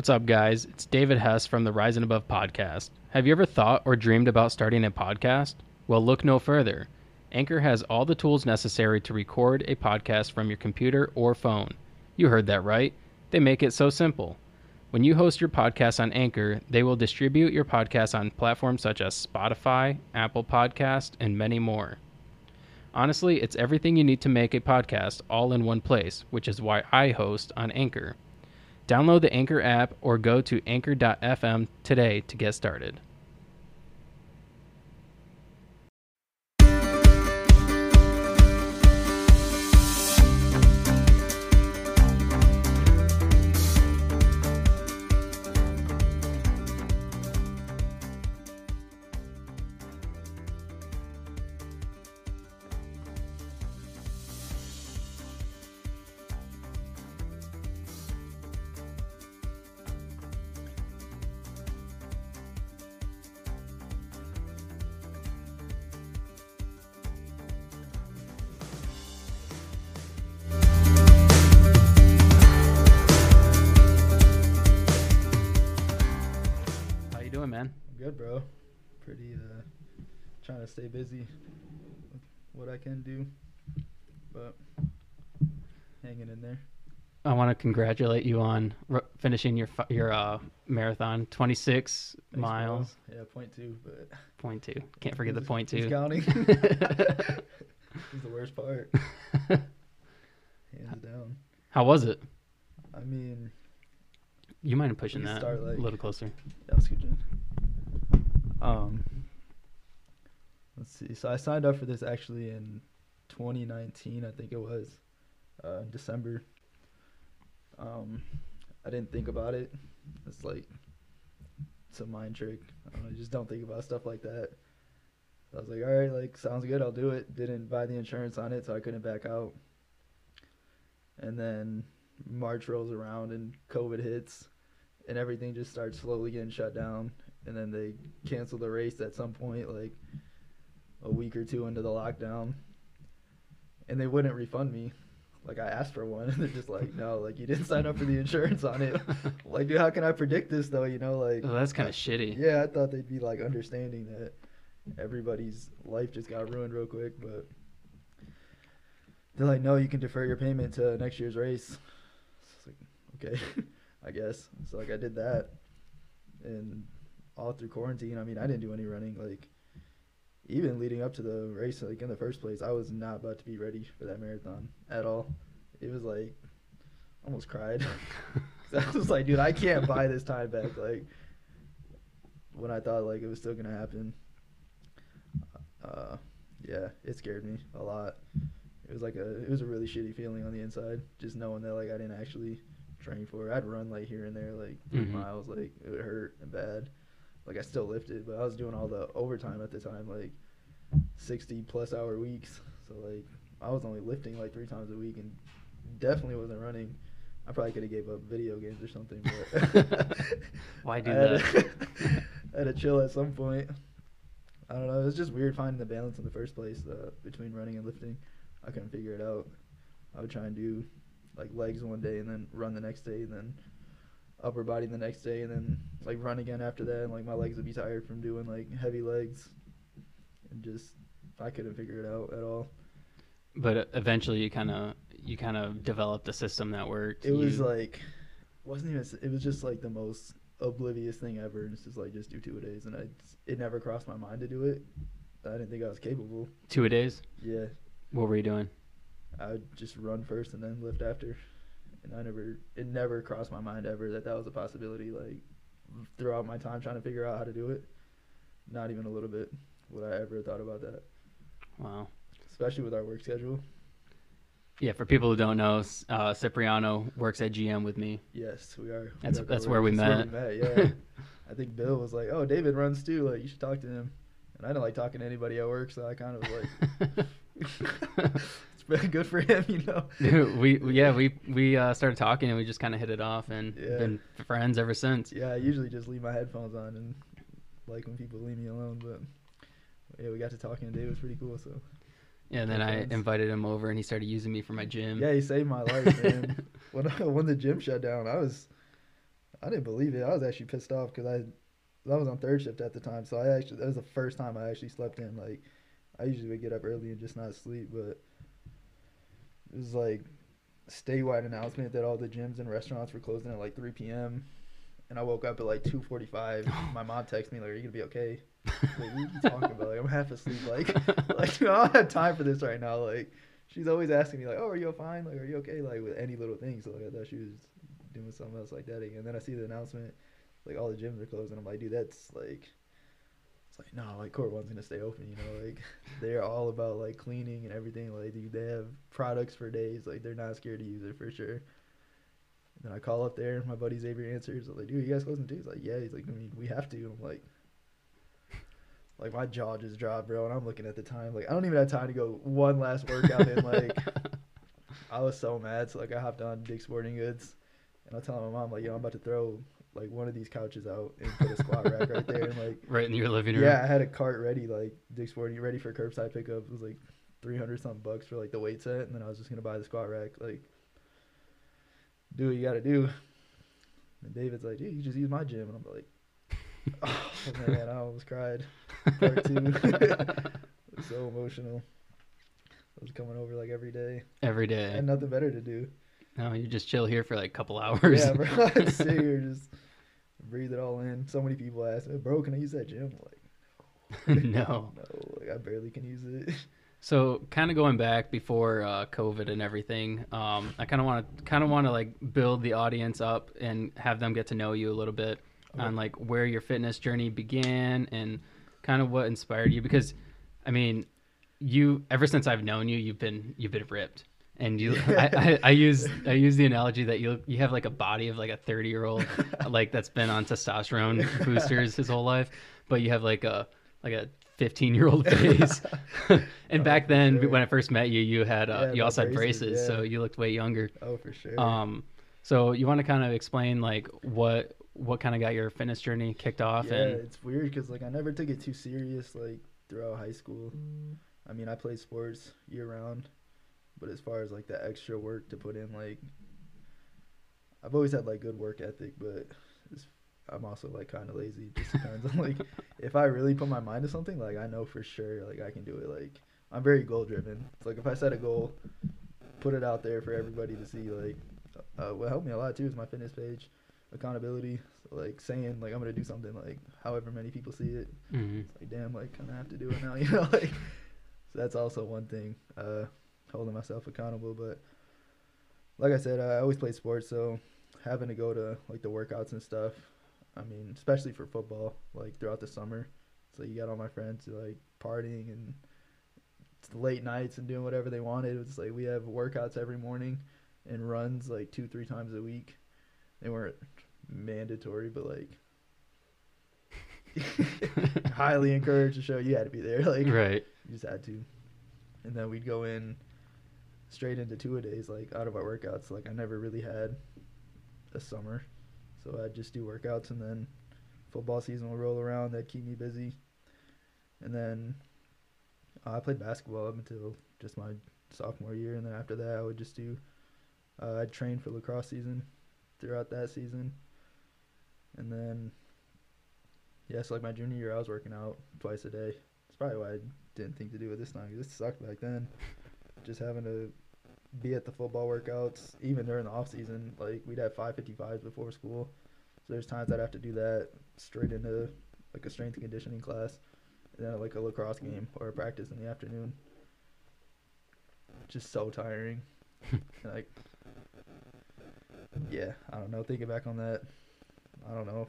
What's up, guys? It's David Hess from the Rising Above podcast. Have you ever thought or dreamed about starting a podcast? Well, look no further. Anchor has all the tools necessary to record a podcast from your computer or phone. You heard that right. They make it so simple. When you host your podcast on Anchor, they will distribute your podcast on platforms such as Spotify, Apple Podcast, and many more. Honestly, it's everything you need to make a podcast all in one place, which is why I host on Anchor. Download the Anchor app or go to anchor.fm today to get started. Busy with what I can do, but hanging in there. I want to congratulate you on r- finishing your your uh, marathon, 26 Thanks, bro. miles, Yeah, point two, but point two. Can't forget the point two. counting. is the worst part. Hands down. How was it? I mean, You mind pushing that start, like- a little closer? yeah, let's keep doing. Um, let's see. So I signed up for this actually in 2019, I think it was, uh, December. Um, I didn't think about it. It's like it's a mind trick. I don't just don't think about stuff like that. So I was like, all right, like sounds good, I'll do it. Didn't buy the insurance on it, so I couldn't back out. And then March rolls around and COVID hits, and everything just starts slowly getting shut down. And then they cancel the race at some point, like a week or two into the lockdown. And they wouldn't refund me. Like I asked for one, and they're just like, "No, like you didn't sign up for the insurance on it." like, dude, how can I predict this though? You know, like Oh, that's kind of shitty. yeah, I thought they'd be like understanding that everybody's life just got ruined real quick, but they're like, no, you can defer your payment to next year's race. So it's like, okay, I guess. So like I did that, and all through quarantine, I mean, I didn't do any running. Like even leading up to the race, like in the first place, I was not about to be ready for that marathon at all. It was like almost cried. I was like, dude, I can't buy this time back. Like when I thought like it was still gonna happen. Uh, yeah, it scared me a lot. It was like a it was a really shitty feeling on the inside, just knowing that like I didn't actually train for it. I'd run like here and there, like 3 Mhm. miles, like it would hurt and bad. Like I still lifted, but I was doing all the overtime at the time, like sixty plus hour weeks. So like I was only lifting like three times a week and definitely wasn't running. I probably could have gave up video games or something, but Why do I had that? to- I had to chill at some point. I don't know. It was just weird finding the balance in the first place uh, between running and lifting. I couldn't figure it out. I would try and do like legs one day and then run the next day and then upper body the next day and then like run again after that and like my legs would be tired from doing like heavy legs and just I couldn't figure it out at all. But eventually, you kind of you kind of developed a system that worked. It was like wasn't even. It was just like the most oblivious thing ever. And it's just like just do two a days, and I it never crossed my mind to do it. I didn't think I was capable. two a days. Yeah, What were you doing? I would just run first and then lift after, and I never. It never crossed my mind ever that that was a possibility. Like throughout my time trying to figure out how to do it, not even a little bit would I ever thought about that. Wow. Especially with our work schedule. Yeah, for people who don't know, uh, Cepriano works at GM with me. Yes, we are. we That's- are that's where we That's met. Yeah. I think Bill was like, "Oh, David runs too. Like, you should talk to him." And I didn't like talking to anybody at work, so I kind of was like, "It's been good for him, you know." Dude, we yeah we we uh, started talking and we just kind of hit it off and Yeah. been friends ever since. Yeah, I usually just leave my headphones on and like when people leave me alone, but yeah, we got to talking today. It was pretty cool. So Yeah, and then I invited him over and he started using me for my gym. yeah, he saved my life, man. when when the gym shut down, I was I didn't believe it. I was actually pissed off because I, I was on third shift at the time, so I actually that was the first time I actually slept in. Like, I usually would get up early and just not sleep, but it was like statewide announcement that all the gyms and restaurants were closing at like 3 p.m. And I woke up at like 2:45. My mom texted me like, "Are you gonna be okay?" Like, what are you talking about? Like, I'm half asleep. Like, like dude, I don't have time for this right now. Like, she's always asking me like, "Oh, are you fine? Like, are you okay?" Like with any little thing. So like, I thought she was doing something else like that. And then I see the announcement, like all the gyms are closed, and I'm like, dude, that's like, like no, like Core One's gonna stay open. You know, like they're all about like cleaning and everything. Like, dude, they have products for days. Like, they're not scared to use it for sure. And then I call up there, my buddy Xavier answers. I'm like, dude, you guys closing too? He's like, yeah. He's like, I mean, we have to. I'm like, like my jaw just dropped, bro. And I'm looking at the time, like I don't even have time to go one last workout. and like, I was so mad. So like, I hopped on Dick's Sporting Goods, and I tell my mom like, yo, I'm about to throw like one of these couches out and put a squat rack right there. And like, right in your living room. yeah, I had a cart ready, like Dick's Sporting, ready for curbside pickup. It was like 300 something bucks for like the weight set, and then I was just gonna buy the squat rack. Like, do what you gotta do. And David's like, dude, you just use my gym, and I'm like, oh man, I almost cried. Part two. So emotional. I was coming over like every day. Every day. I had nothing better to do. No, you just chill here for like a couple hours. Yeah, bro. I'd sit here just breathe it all in. So many people ask me, bro, can I use that gym? Like, no. no, like I barely can use it. So, kind of going back before uh, COVID and everything, um, I kind of want to kind of want to like build the audience up and have them get to know you a little bit Okay. on like where your fitness journey began and kind of what inspired you. Because, I mean, you ever since I've known you, you've been you've been ripped, and you. I, I, I use I use the analogy that you you have like a body of like a thirty year old, like that's been on testosterone boosters his whole life, but you have like a like a 15 year old face. and Oh, back then, sure. when I first met you, you had uh, Yeah, you also had braces, braces, so you looked way younger. Oh, for sure. Um, so you want to kind of explain like what what kind of got your fitness journey kicked off yeah, and it's weird because like I never took it too serious like throughout high school. I mean, I played sports year round, but as far as like the extra work to put in, like I've always had like good work ethic, but it's, I'm also like kind of lazy. It just depends on like if I really put my mind to something, like I know for sure like I can do it. Like I'm very goal driven. It's like if I set a goal, put it out there for everybody to see. Like uh, what helped me a lot too is my fitness page, accountability. So, like saying like I'm gonna do something like however many people see it. Mhm. It's like damn, like kind of have to do it now, you know. Like so that's also one thing, uh, holding myself accountable. But like I said, I always played sports, so having to go to like the workouts and stuff. I mean, especially for football, like throughout the summer. So you got all my friends like partying and it's late nights and doing whatever they wanted. It was like we have workouts every morning and runs like two, three times a week. They weren't mandatory, but like highly encouraged to show you had to be there. Like right. you just had to. And then we'd go in straight into two a days, like out of our workouts. Like I never really had a summer, so I'd just do workouts, and then football season would roll around. That'd keep me busy. And then uh, I played basketball up until just my sophomore year, and then after that, I would just do. Uh, I'd train for lacrosse season throughout that season, and then yeah, so like my junior year, I was working out twice a day. That's probably why I didn't think to do it this time. 'cause It sucked back then. Just having to be at the football workouts, even during the off season. Like we'd have 555s before school, so there's times I'd have to do that straight into like a strength and conditioning class, and then like a lacrosse game or a practice in the afternoon. Just so tiring. Like, yeah, I don't know. Thinking back on that, I don't know.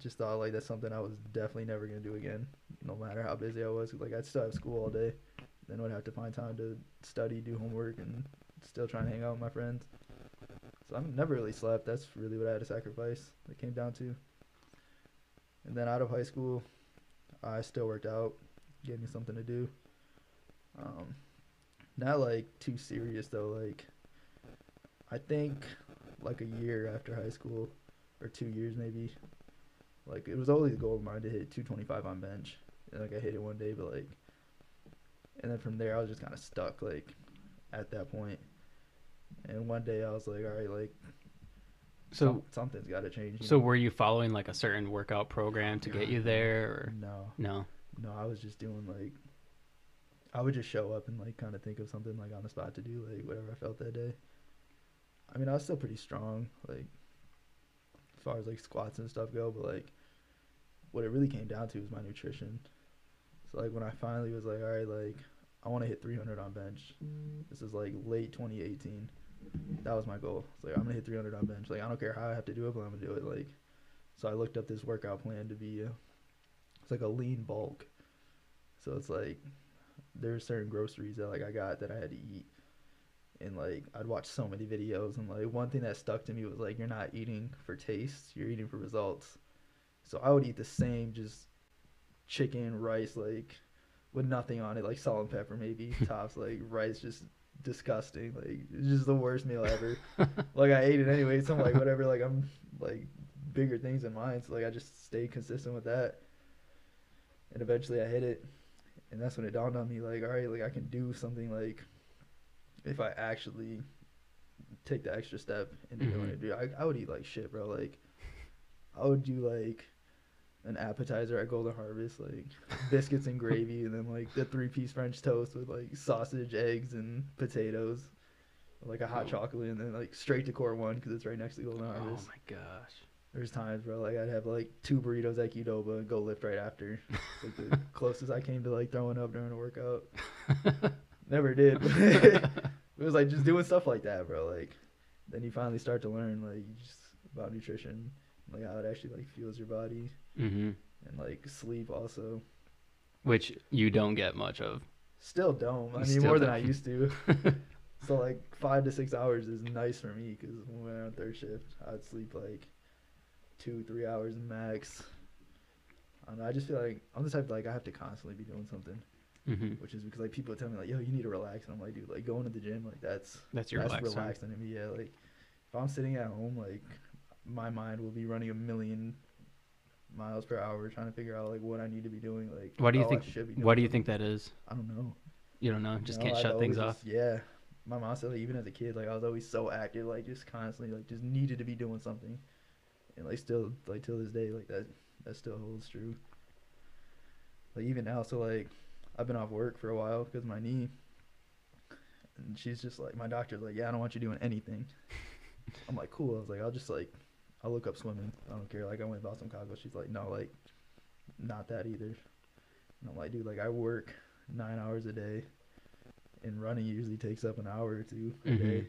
Just thought like that's something I was definitely never gonna do again, no matter how busy I was. Like I'd still have school all day, then would have to find time to study, do homework, and still try and hang out with my friends. So I've never really slept. That's really what I had to sacrifice. It came down to. And then out of high school, I still worked out, gave me something to do. Um, not like too serious though. Like I think like a year after high school, or two years maybe. Like it was always a goal of mine to hit 225 on bench. And like I hit it one day, but like, and then from there I was just kind of stuck like at that point. And one day I was like, all right, like So some, something's got to change. so know? were you following like a certain workout program to get you there or no, no? no, I was just doing like, I would just show up and like kind of think of something like on the spot to do, like whatever I felt that day. I mean, I was still pretty strong, like as far as like squats and stuff go, but like what it really came down to was my nutrition. So like when I finally was like, all right, like I want to hit 300 on bench. This is like late 2018. That was my goal. It's like I'm gonna hit 300 on bench. Like I don't care how I have to do it, but I'm gonna do it. Like so I looked up this workout plan to be. Uh, it's like a lean bulk. So it's like there's certain groceries that like I got that I had to eat. And like I'd watch so many videos and like one thing that stuck to me was like you're not eating for taste, you're eating for results. So I would eat the same just chicken, rice, like with nothing on it, like salt and pepper maybe, tops, like rice just disgusting. Like it's just the worst meal ever. like I ate it anyway, so I'm like whatever, like I'm like bigger things in mind. So like I just stayed consistent with that. And eventually I hit it. And that's when it dawned on me like, all right, like I can do something like if I actually take the extra step into doing Mhm. it. Dude, I, I would eat like shit, bro. Like I would do like an appetizer at Golden Harvest, like biscuits and gravy, and then like the three piece French toast with like sausage, eggs, and potatoes, like a hot Oh. chocolate, and then like straight to Core One because it's right next to Golden oh Harvest. Oh my gosh. There's times, bro, like I'd have like two burritos at Qdoba and go lift right after. Like the closest I came to like throwing up during a workout. Never did. but it was like just doing stuff like that, bro. Like then you finally start to learn like just about nutrition, like how it actually like fuels your body hmm and like sleep also. Which you don't get much of. Still don't. I You mean still more than I used to. so like five to six hours is nice for me because when we're on third shift, I'd sleep like two, three hours max. I don't know. I just feel like I'm the type like I have to constantly be doing something, hmm which is because like people tell me like, yo, you need to relax, and I'm like, dude, like going to the gym, like that's That's your that's relax time. relaxing to me. Yeah, like if I'm sitting at home, like my mind will be running a million miles per hour trying to figure out like what I need to be doing. Like What do you oh, think? should be What do you think that is? I don't know. You don't know. Just No, can't I'd shut things off. just- yeah. My mom said like even as a kid, like I was always so active, like just constantly like just needed to be doing something. And like still like till this day, like that that still holds true. Like even now, so like I've been off work for a while because my knee. And she's just like my doctor's like, Yeah, I don't want you doing anything. I'm like, cool. I was like, I'll just like I'll look up swimming. I don't care. Like I went and bought some goggles. She's like, No, like not that either. And I'm like, dude, like I work nine hours a day and running usually takes up an hour or two a Mhm. day.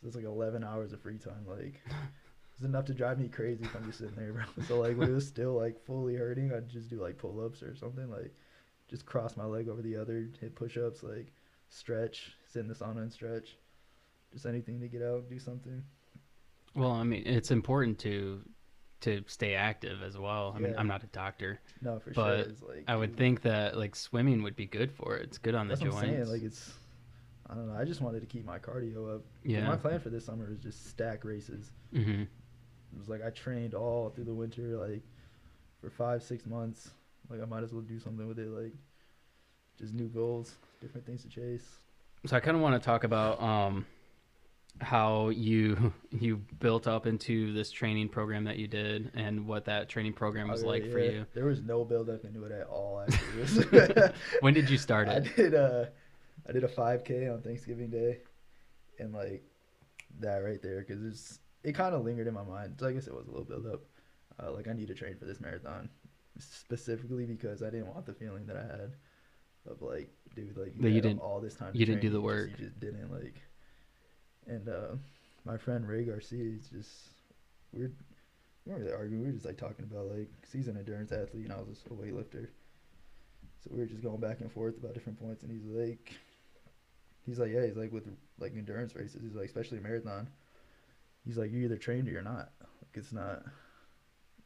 So it's like 11 hours of free time. Like, it's enough to drive me crazy if I'm just sitting there, bro. So, like, when it was still, like, fully hurting, I'd just do, like, pull ups or something. Like, just cross my leg over the other, hit push ups, like, stretch, sit in the sauna and stretch. Just anything to get out, do something. Well, I mean, it's important to to stay active as well. I mean, Yeah. I'm not a doctor. No, for But sure. It's like, I would think that like swimming would be good for it. It's good on the That's what joints. I'm saying. Like, it's, I don't know. I just wanted to keep my cardio up. yeah. My plan for this summer is just stack races. hmm It was like I trained all through the winter, like for five, six months. Like I might as well do something with it, like just new goals, different things to chase. So I kind of want to talk about um, how you you built up into this training program that you did, and what that training program was Oh, like yeah, for you. There was no build up into it at all. When did you start I it? did a, I did a 5K on Thanksgiving Day, and like that right there, because it's it kind of lingered in my mind. So I guess it was a little build up. Uh, like I need to train for this marathon, specifically because I didn't want the feeling that I had of like, dude, like That you didn't- all this time. to you didn't do the you just- work. you just didn't like. And uh, my friend Ray Garcia is just we're we weren't really arguing. We were just like talking about like he's an endurance athlete and I was just a weightlifter. So we were just going back and forth about different points, and he's like, he's like, yeah, he's like with like endurance races, he's like, especially marathon. He's like, you're either trained or you're not. Like it's not,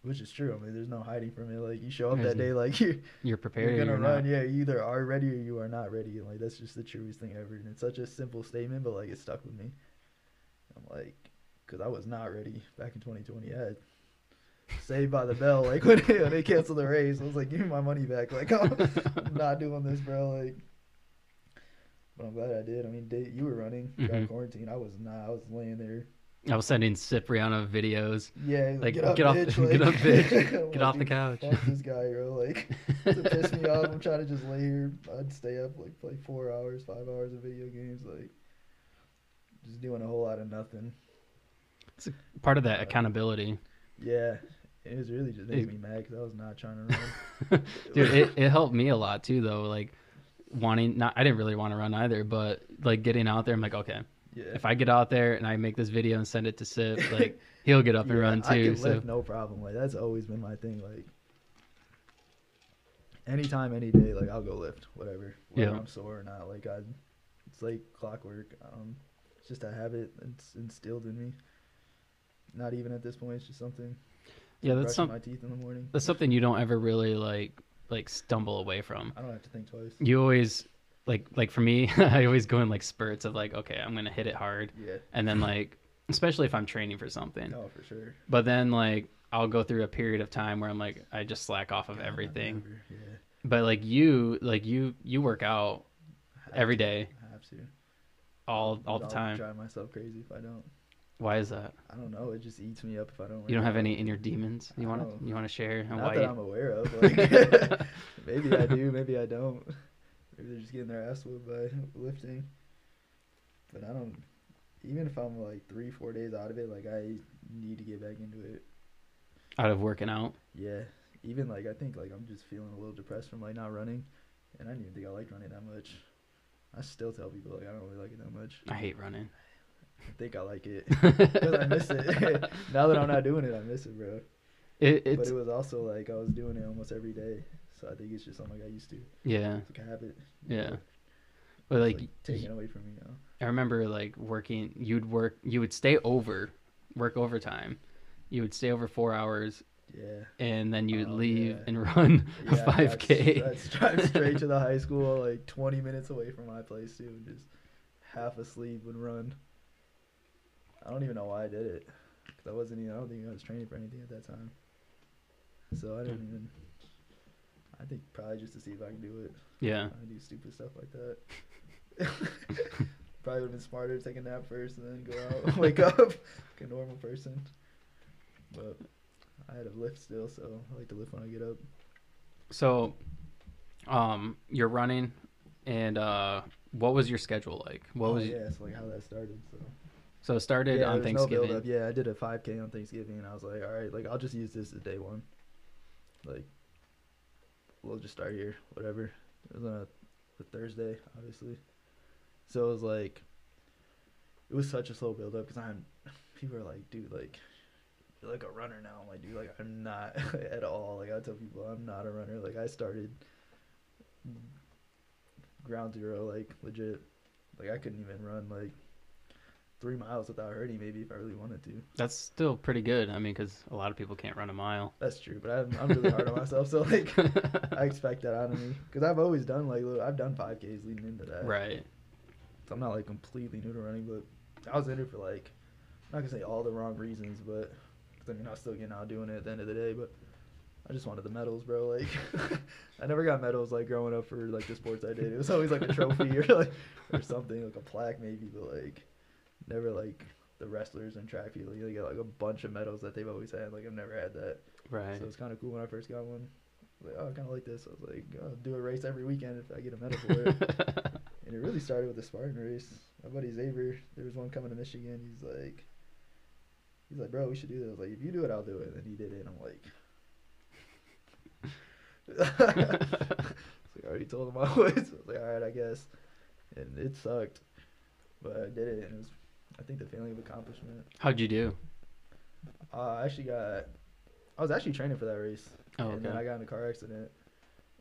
which is true. I mean, there's no hiding from it. Like you show up There's that day, like you're, You're prepared. you're gonna you're run. not. Yeah, you either are ready or you are not ready. And like that's just the truest thing ever. And it's such a simple statement, but like it stuck with me. I'm like, because I was not ready back in 2020. I had saved by the bell. Like when they, when they canceled the race, I was like, give me my money back. Like I'm not doing this, bro. Like, but I'm glad I did. I mean, you were running Mhm. quarantine. I was not. I was laying there I was sending Cepriano videos. Yeah, Like, get up, get off- bitch, get like- up, bitch. Get off the couch. This guy, bro. Like, to piss me off. I'm trying to just lay here. I'd stay up like play four hours, five hours of video games, like just doing a whole lot of nothing. It's part of that Uh, accountability. Yeah, it was really just makes me mad because I was not trying to run. Dude, it, it helped me a lot too though. Like wanting not I didn't really want to run either, but like getting out there, I'm like, okay, yeah, if I get out there and I make this video and send it to Sip, like he'll get up and Yeah, run I can So lift no problem. Like that's always been my thing. Like anytime, any day, like I'll go lift, whatever. Whether Yeah. I'm sore or not. Like I, it's like clockwork. Um, it's just a habit. It's instilled in me. Not even at this point. It's just something. yeah, that's some my teeth in the morning. that's something you don't ever really like like stumble away from. I don't have to think twice. You always like like for me, I always go in like spurts of like, okay, I'm gonna hit it hard, Yeah. and then like especially if I'm training for something. No, for sure. But then like I'll go through a period of time where I'm like I just slack off of God, everything. never. Yeah. But like you like you you work out every to. day I have to. all all the I'll time. Drive myself crazy if I don't. Why is that? I don't know. It just eats me up if I don't. You don't have out. any inner demons you want to you want to share and Not why that you- I'm aware of. Like, maybe I do, maybe I don't. Maybe they're just getting their ass whooped by lifting. But I don't. Even if I'm like three, four days out of it, like I need to get back into it. out of working out? Yeah. Even like I think like I'm just feeling a little depressed from like not running, and I didn't even think I liked running that much. I still tell people like I don't really like it that much. I hate running. I think I like it because I miss it. now that I'm not doing it, I miss it, bro. It, but it was also like I was doing it almost every day, so I think it's just something I got used to. yeah It's like a habit. yeah. But like, taken away from me now. I remember like working. You'd work. You would stay over, work overtime. You would stay over four hours, Yeah. and then you would Oh, leave yeah. and run a five k. That's, drive straight to the high school, like 20 minutes away from my place too, and just half asleep would run. I don't even know why I did it, cause I wasn't even. I don't think I was training for anything at that time. So I didn't hmm. even. I think probably just to see if I can do it. Yeah. I do stupid stuff like that. probably would have been smarter to take a nap first and then go out, wake up, like a normal person. But I had to lift still, so I like to lift when I get up. So, um, you're running, and uh, what was your schedule like? What oh, was yeah, so like how that started. So so it started yeah, on there's no Thanksgiving. Yeah, I did a 5K on Thanksgiving, and I was like, all right, like I'll just use this as day one. Like, we'll just start here, whatever. It was on a, a Thursday, obviously. So it was like, it was such a slow build-up because I'm. People are like, dude, like, you're like a runner now. I'm like, dude, like I'm not at all. Like I tell people, I'm not a runner. Like I started ground zero, like legit. Like I couldn't even run like three miles without hurting. Maybe if I really wanted to. That's still pretty good. I mean, because a lot of people can't run a mile. That's true, but I'm, I'm really hard on myself. So like, I expect that out of me because I've always done like I've done 5Ks leading into that. right. So I'm not like completely new to running, but I was in it for like I'm not gonna say all the wrong reasons, but 'cause, I mean I was still getting out doing it at the end of the day, but I just wanted the medals, bro. Like I never got medals like growing up for like the sports I did. It was always like a trophy or like or something like a plaque maybe, but like never like the wrestlers and track people. You they get like a bunch of medals that they've always had. Like I've never had that, Right. so it's kind of cool when I first got one. Like oh, I kind of like this. I was like, I'll do a race every weekend if I get a medal for it. And it really started with the Spartan race. My buddy Xavier, there was one coming to Michigan. He's like, he's like, bro, we should do this. I was like, if you do it, I'll do it. And he did it. And I'm like, like, I already told him I would. I was like, all right, I guess. And it sucked, but I did it, and it was, I think, the feeling of accomplishment. How'd you do? Uh, I actually got, I was actually training for that race, Oh, and then. I got in a car accident,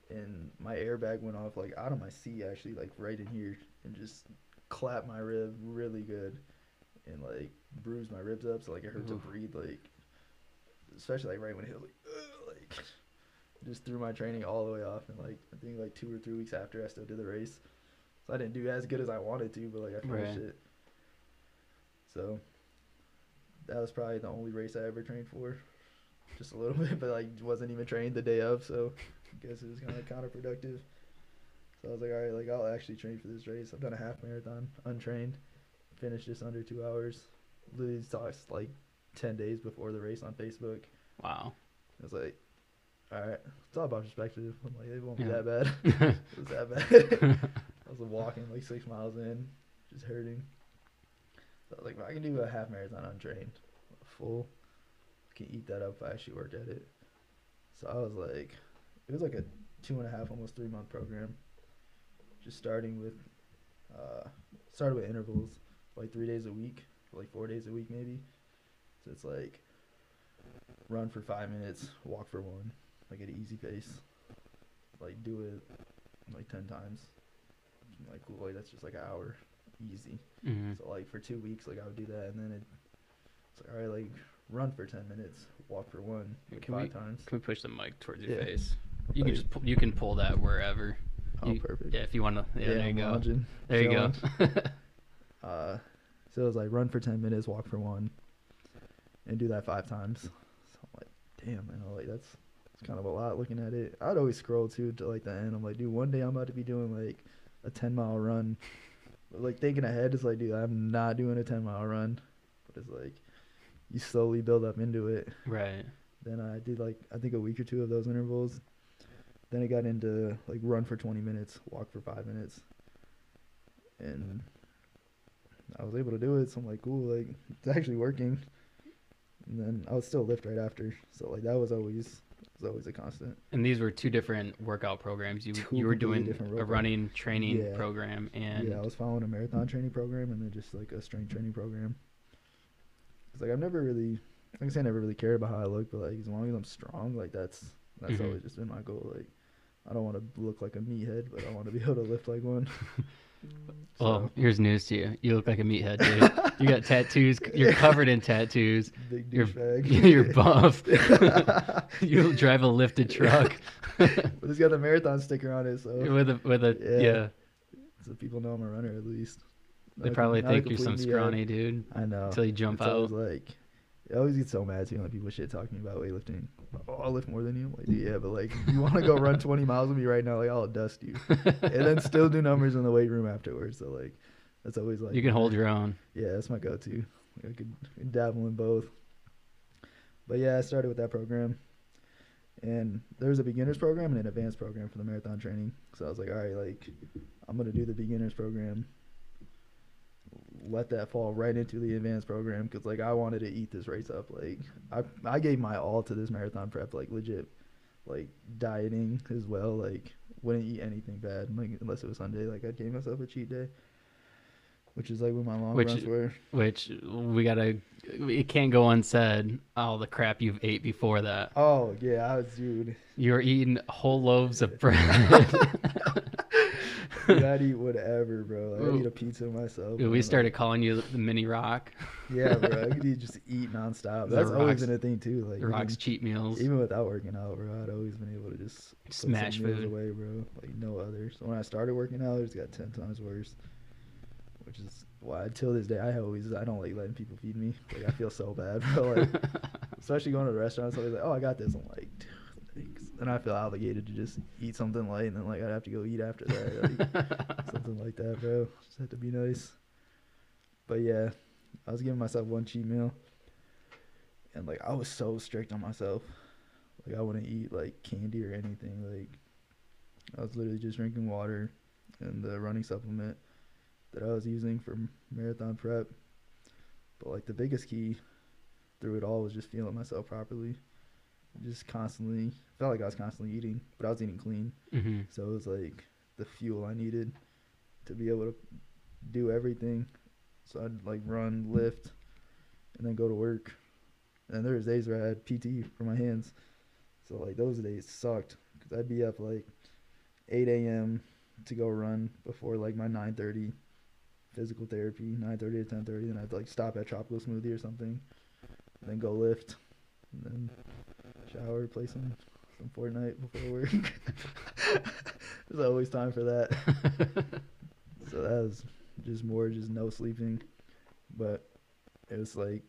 and my airbag went off like out of my seat, actually, like right in here, and just clapped my rib really good, and like bruised my ribs up, so like it hurt to breathe, like, especially like right when it hit, like, "Ugh," like, just threw my training all the way off, and like I think like two or three weeks after, I still did the race, so I didn't do as good as I wanted to, but like I finished Right. it. So that was probably the only race I ever trained for, just a little bit, but like wasn't even trained the day of, so I guess it was kind of counterproductive. So I was like, all right, like I'll actually train for this race. I've done a half marathon untrained, finished just under two hours. literally talks like ten days before the race on Facebook. Wow. I was like, all right, it's all about perspective. I'm like, it won't be Yeah. that bad. it was that bad. I was walking like six miles in, just hurting. So like, I can do a half marathon untrained, full. I can eat that up if I actually work at it. So I was like, it was like a two and a half, almost three month program. Just starting with, uh, started with intervals, like three days a week, like four days a week maybe. So it's like, run for five minutes, walk for one, like at an easy pace. Like do it like ten times. I'm like like that's just like an hour, easy. hmm So like for two weeks, like I would do that, and then it, it's like all right, like run for ten minutes, walk for one, like Can five we- times. Can we push the mic towards your Yeah. face? You can just pull, you can pull that wherever. Oh, you- perfect. Yeah, if you want to. Yeah, there you I'm go. lounging, There you go. Uh, so it was like run for ten minutes, walk for one, and do that five times. So I'm like, damn, man, like that's it's kind of a lot looking at it. I'd always scroll too to like the end. I'm like, dude, one day I'm about to be doing like a ten mile run. But, like thinking ahead, it's like, dude, I'm not doing a ten mile run. But it's like you slowly build up into it. right. Then I did like I think a week or two of those intervals. Then it got into like run for 20 minutes, walk for five minutes, and I was able to do it. So I'm like, cool, like it's actually working. And then I would still lift right after, so like that was always was always a constant. And these were two different workout programs. You Two you were doing different a running training Yeah. program and yeah, I was following a marathon training program and then just like a strength training program. It's like I've never really, like I can say I never really cared about how I look, but like as long as I'm strong, like that's that's Mhm. always just been my goal. Like I don't want to look like a meathead, but I want to be able to lift like one. Well, here's news to you. You look like a meathead, dude. you got tattoos. You're covered in tattoos. big You're you're buff. you drive a lifted truck but it's got the marathon sticker on it, so with a with a yeah. Yeah. so people know I'm a runner at least. They Now probably think you're some scrawny dude I know. until you jump it's always out. like I always get so mad too when people shit talking about weightlifting. Oh, I'll lift more than you. I'm like, yeah, but like, you want to go run 20 miles with me right now? Like, I'll dust you, and then still do numbers in the weight room afterwards. So like, that's always like you can hold your own. Yeah, that's my go-to. I could dabble in both. But yeah, I started with that program, and there was a beginners program and an advanced program for the marathon training. So I was like, all right, like, I'm gonna do the beginners program. Let that fall right into the advanced program because like I wanted to eat this race up. Like I I gave my all to this marathon prep. Like legit, like dieting as well. Like wouldn't eat anything bad like unless it was Sunday. Like I gave myself a cheat day, which is like when my long Which- runs were. Which we gotta. It can't go unsaid. All the crap you've ate before that. Oh yeah, I was dude. You're eating whole loaves of bread. dude I'd eat whatever, bro. Like, I'd eat a pizza myself. we man, started calling you the mini rock. Yeah, bro. I could eat, just eat nonstop. That's always been a thing too. Like The rock's even, cheat meals. even without working out, bro, I'd always been able to just Smash food. away, bro. Like no others. So when I started working out, it just got ten times worse. Which is why until this day I always I don't like letting people feed me. Like I feel so bad, bro. Like especially going to the restaurant, somebody's like, "Oh, I got this." I'm like, "Dude, thanks." And I feel obligated to just eat something light, and then like I'd have to go eat after that, like, something like that, bro. Just had to be nice. But yeah, I was giving myself one cheat meal, and like I was so strict on myself. Like I wouldn't eat like candy or anything. Like I was literally just drinking water and the running supplement that I was using for marathon prep. But like the biggest key through it all was just feeling myself properly. Just constantly felt like I was constantly eating, but I was eating clean. hmm So it was like the fuel I needed to be able to do everything. So I'd like run, lift, and then go to work. And there was days where I had PT for my hands. So like those days sucked because I'd be up like 8 a.m. to go run before like my 9:30 physical therapy, 9:30 to 10:30. Then I'd like stop at Tropical Smoothie or something, then go lift, and then shower, play some some Fortnite before work. There's always time for that. So that was just more just no sleeping. But it was like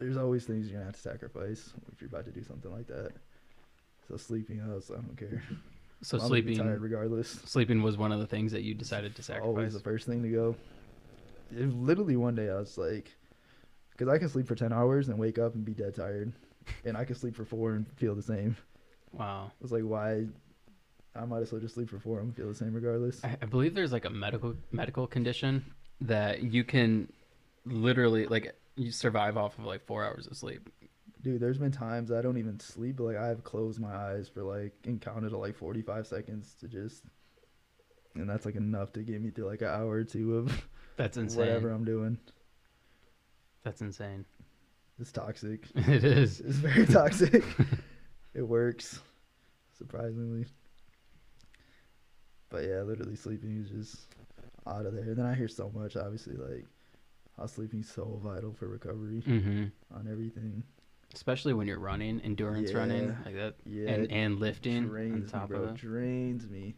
there's always things you're gonna have to sacrifice if you're about to do something like that. So sleeping, I was I don't care. so sleeping, tired regardless. sleeping was one of the things that you decided to sacrifice. Always the first thing to go. It, literally one day I was like, Because I can sleep for 10 hours and wake up and be dead tired. And I could sleep for four and feel the same. Wow. It's like, why? I might as well just sleep for four and feel the same regardless. I, I believe there's like a medical medical condition that you can literally like you survive off of like four hours of sleep. Dude, there's been times I don't even sleep, but like I've closed my eyes for like and counted to like 45 seconds to just, and that's like enough to get me through like an hour or two of That's insane. whatever I'm doing. That's insane. It's toxic. it is. It's very toxic. it works, surprisingly. But yeah, literally sleeping is just out of there. And Then I hear so much, obviously, like how sleeping's so vital for recovery hmm on everything. Especially when you're running, endurance running like that, Yeah, and and lifting on drains me, top bro. of it. Drains me.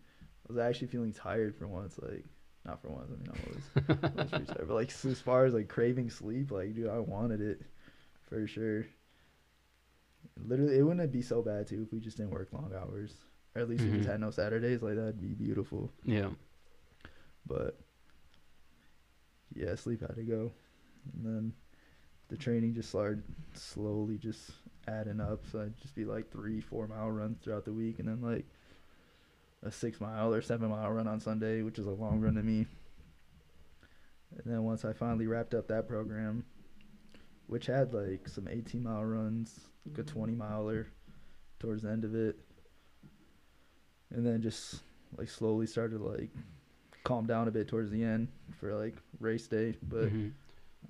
I was actually feeling tired for once, like not for once. I mean, I'm always, always tired, but like as far as like craving sleep, like dude, I wanted it for sure. Literally, it wouldn't be so bad too if we just didn't work long hours, or at least we Mhm. just had no Saturdays. Like that'd be beautiful. yeah. But yeah, sleep had to go, and then the training just started slowly just adding up. So I'd just be like three, four mile runs throughout the week, and then like a six mile or seven mile run on Sunday, which is a long run to me. And then once I finally wrapped up that program, which had like some 18 mile runs, like a 20 miler towards the end of it, and then just like slowly started to like calm down a bit towards the end for like race day. But Mhm.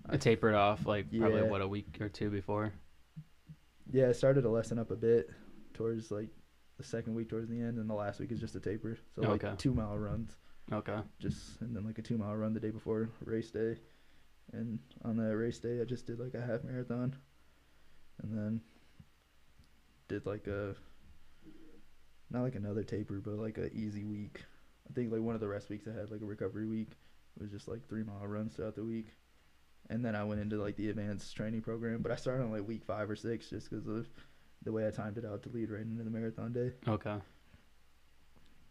I- I tapered off like probably what a week or two before. yeah, it started to lessen up a bit towards like the second week towards the end, and the last week is just a taper. So like Okay. two mile runs, Okay. just and then like a two mile run the day before race day, and on that race day I just did like a half marathon, and then did like a not like another taper, but like a easy week. I think like one of the rest weeks I had like a recovery week. It was just like three mile runs throughout the week. And then I went into like the advanced training program, but I started on like week five or six just because of the way I timed it out to lead right into the marathon day. Okay.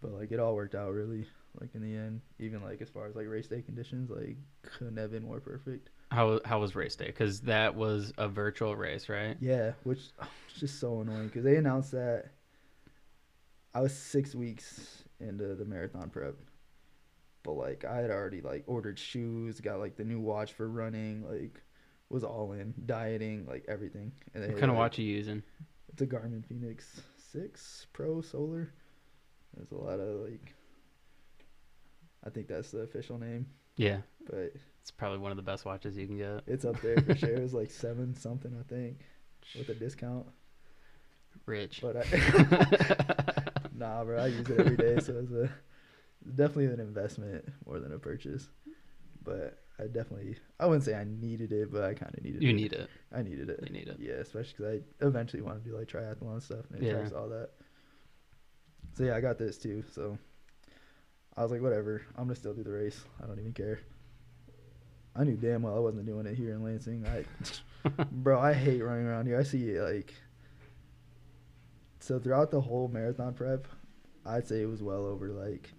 But like it all worked out really. Like in the end, even like as far as like race day conditions, like couldn't have been more perfect. How how was race day? Because that was a virtual race, right? Yeah, which oh, just so annoying because they announced that I was six weeks into the marathon prep, but like I had already like ordered shoes, got like the new watch for running, like was all in dieting, like everything. And What kind of like, watch are you using? It's a Garmin Fenix Six Pro Solar. There's a lot of like, I think that's the official name, Yeah, but it's probably one of the best watches you can get. it's up there for sure. It was like seven something, I think, with a discount. Rich. But I, nah, bro, I use it every day, so it's a definitely an investment more than a purchase. But I definitely, I wouldn't say I needed it, but I kind of needed you it. You need it. I needed it. You need it. Yeah, especially because I eventually want to do like triathlon stuff and it Yeah. all that. So yeah, I got this too. So I was like, whatever, I'm gonna still do the race. I don't even care. I knew damn well I wasn't doing it here in Lansing. I, bro, I hate running around here. I see it like, so throughout the whole marathon prep, I'd say it was well over like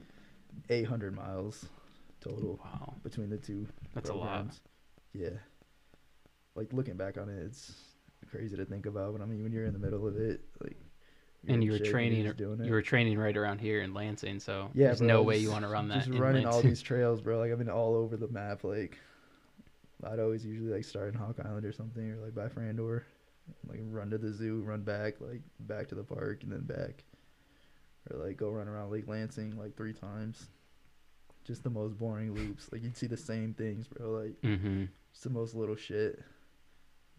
800 miles total Wow, between the two that's a lot. Yeah. Like looking back on it, it's crazy to think about. But I mean, when you're in the middle of it, like, And you were training. You were training right around here in Lansing, so yeah, there's bro, no way you want to run that. Just in running all these trails, bro. Like I've been all over the map. Like I'd always usually like start in Hawk Island or something, or like by Frandor, like run to the zoo, run back, like back to the park, and then back, or like go run around Lake Lansing like three times. Just the most boring loops. Like you'd see the same things, bro. Like Mhm. It's the most little shit.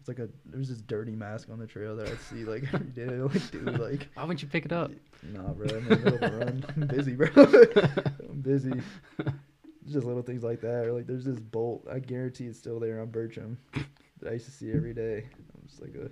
It's like a there's this dirty mask on the trail that I see like every day. Like, dude, like Why wouldn't you pick it up? nah, bro. I'm in the middle of a run. I'm busy, bro. I'm busy. Just little things like that. Or like there's this bolt. I guarantee it's still there on Bertram that I used to see every day. I'm just like a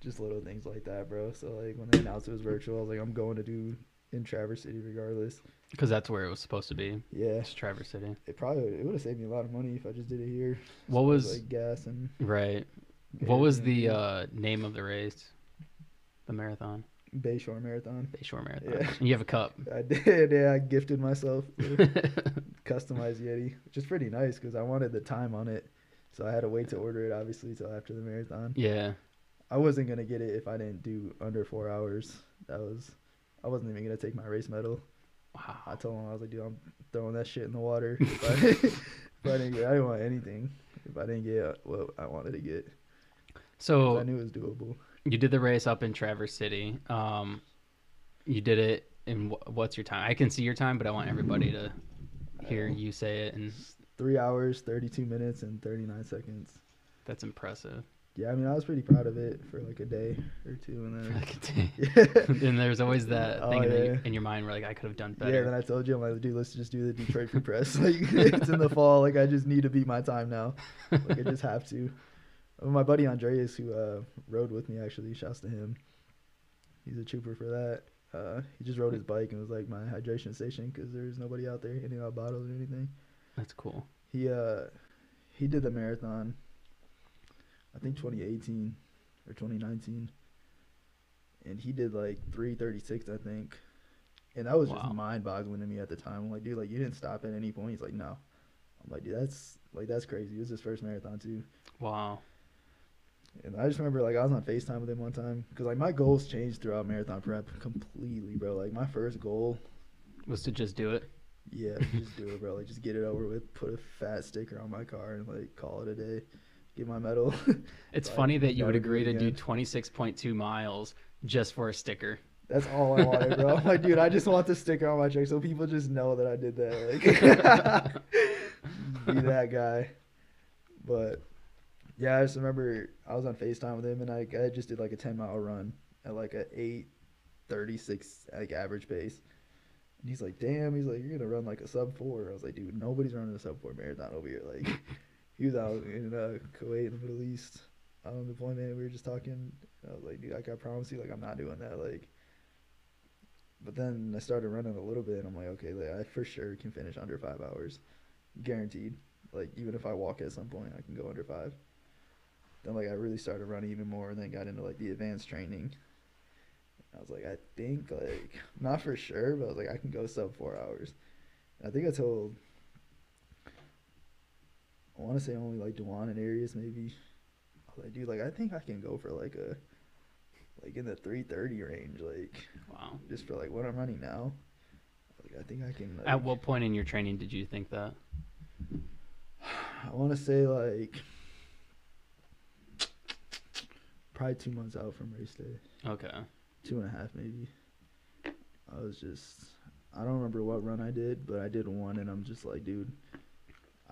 just little things like that, bro. So like when they announced it was virtual, I was like, I'm going to do in Traverse City regardless. Because that's where it was supposed to be. Yeah, It's Traverse City. it probably it would have saved me a lot of money if I just did it here. What was- like gas and Right. What was the uh, name of the race? The marathon. Bayshore Marathon. Bayshore Marathon. Yeah. And you have a cup. I did. Yeah, I gifted myself a customized Yeti, which is pretty nice because I wanted the time on it, so I had to wait to order it obviously till after the marathon. yeah. I wasn't gonna get it if I didn't do under four hours. That was, I wasn't even gonna take my race medal. I told him I was like, dude, I'm throwing that shit in the water. If I, if I didn't get, I didn't want anything. If I didn't get what I wanted to get, So I knew it was doable. you did the race up in Traverse City. Um, you did it in wh- what's your time? I can see your time, but I want everybody to hear you say it, and Three hours, thirty-two minutes, and thirty-nine seconds. that's impressive. Yeah, I mean, I was pretty proud of it for like a day or two, and then Like a day. yeah. and there's always that Oh, thing in, the- in your mind where like I could have done better. Yeah, then I told you, I'm like, dude, let's just do the Detroit Free Press. Like, it's in the fall. Like, I just need to beat my time now. Like, I just have to. My buddy Andreas, who uh, rode with me, actually, shouts to him. He's a trooper for that. Uh, he just rode his bike and was like my hydration station because there's nobody out there handing out bottles or anything. That's cool. He uh, he did the marathon. I think 2018 or 2019, and he did like 336, I think. And that was Wow. just mind-boggling to me at the time. I'm like, dude, like you didn't stop at any point. He's like, no. I'm like, dude, that's like that's crazy. It was his first marathon too. Wow. And I just remember like I was on Facetime with him one time because like my goals changed throughout marathon prep completely, bro. Like my first goal, Was to just do it. yeah, just do it, bro. Like just get it over with. Put a fat sticker on my car and like call it a day. Get my medal. It's Like, funny that you would agree to do 26.2 miles just for a sticker. That's all I wanted, bro. I'm like, dude, I just want the sticker on my truck so people just know that I did that. Like, be that guy. But yeah, I just remember I was on FaceTime with him and I, I just did like a 10 mile run at like a 836 like average pace. And he's like, damn, he's like, you're gonna run like a sub four. I was like, dude, nobody's running a sub four marathon over here. Like, he was out in uh, Kuwait in the Middle East on deployment. We were just talking. I was like, dude, like, I promise you, like, I'm not doing that. Like, but then I started running a little bit, and I'm like, okay, like, I for sure can finish under five hours, guaranteed. Like, even if I walk at some point, I can go under five. Then, like, I really started running even more, and then got into like the advanced training. I was like, I think like not for sure, but I was like, I can go sub four hours. And I think I told, I want to say only like Dewan and Arias maybe. Like, dude, like I think I can go for like a, like in the three thirty range, like Wow. just for like what I'm running now. Like I think I can. Like, At what point in your training did you think that? I want to say like probably two months out from race day. Okay. two and a half maybe. I was just I don't remember what run I did, but I did one, and I'm just like, dude,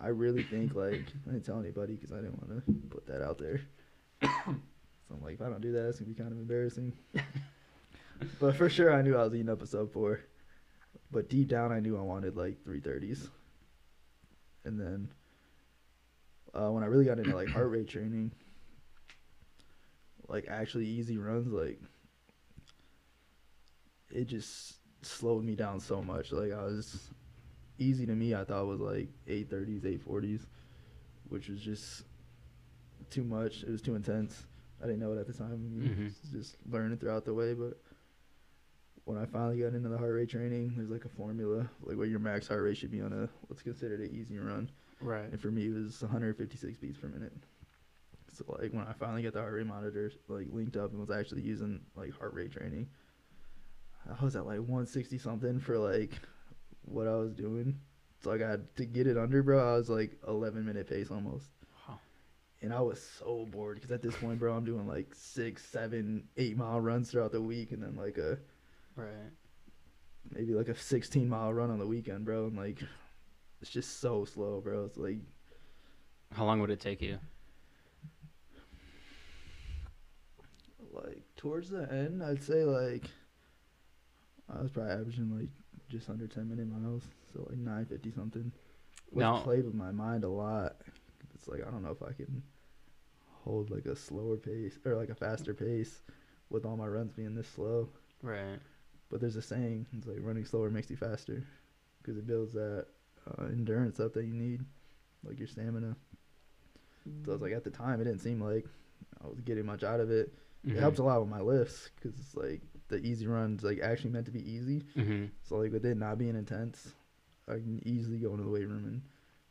I really think like I didn't tell anybody because I didn't want to put that out there. so I'm like, if I don't do that, it's gonna be kind of embarrassing. but for sure, I knew I was eating up a sub four. But deep down, I knew I wanted like three thirties. And then uh, when I really got into like heart rate training, like actually easy runs, like it just slowed me down so much. Like I was easy to me. I thought was like eight thirties, eight forties, which was just too much. It was too intense. I didn't know it at the time. Mhm. Just learning throughout the way, but when I finally got into the heart rate training, there's like a formula, like what your max heart rate should be on a what's considered an easy run. Right. And for me, it was 156 beats per minute. So like when I finally got the heart rate monitor like linked up and was actually using like heart rate training, I was at like 160 something for like what I was doing. So I got to get it under, bro. I was like 11 minute pace almost, Wow. and I was so bored because at this point, bro, I'm doing like six, seven, eight mile runs throughout the week, and then like a Right. maybe like a 16 mile run on the weekend, bro. And like it's just so slow, bro. It's like How long would it take you? like towards the end, I'd say like I was probably averaging like just under 10 minute miles, so like 950 something. Which Now- played with my mind a lot. It's like I don't know if I can hold like a slower pace or like a faster pace with all my runs being this slow. Right. But there's a saying, it's like running slower makes you faster because it builds that uh, endurance up that you need, like your stamina. So I was like at the time, it didn't seem like I was getting much out of it. It Mhm. helps a lot with my lifts because it's like the easy runs like actually meant to be easy. hmm So like with it not being intense, I can easily go into the weight room and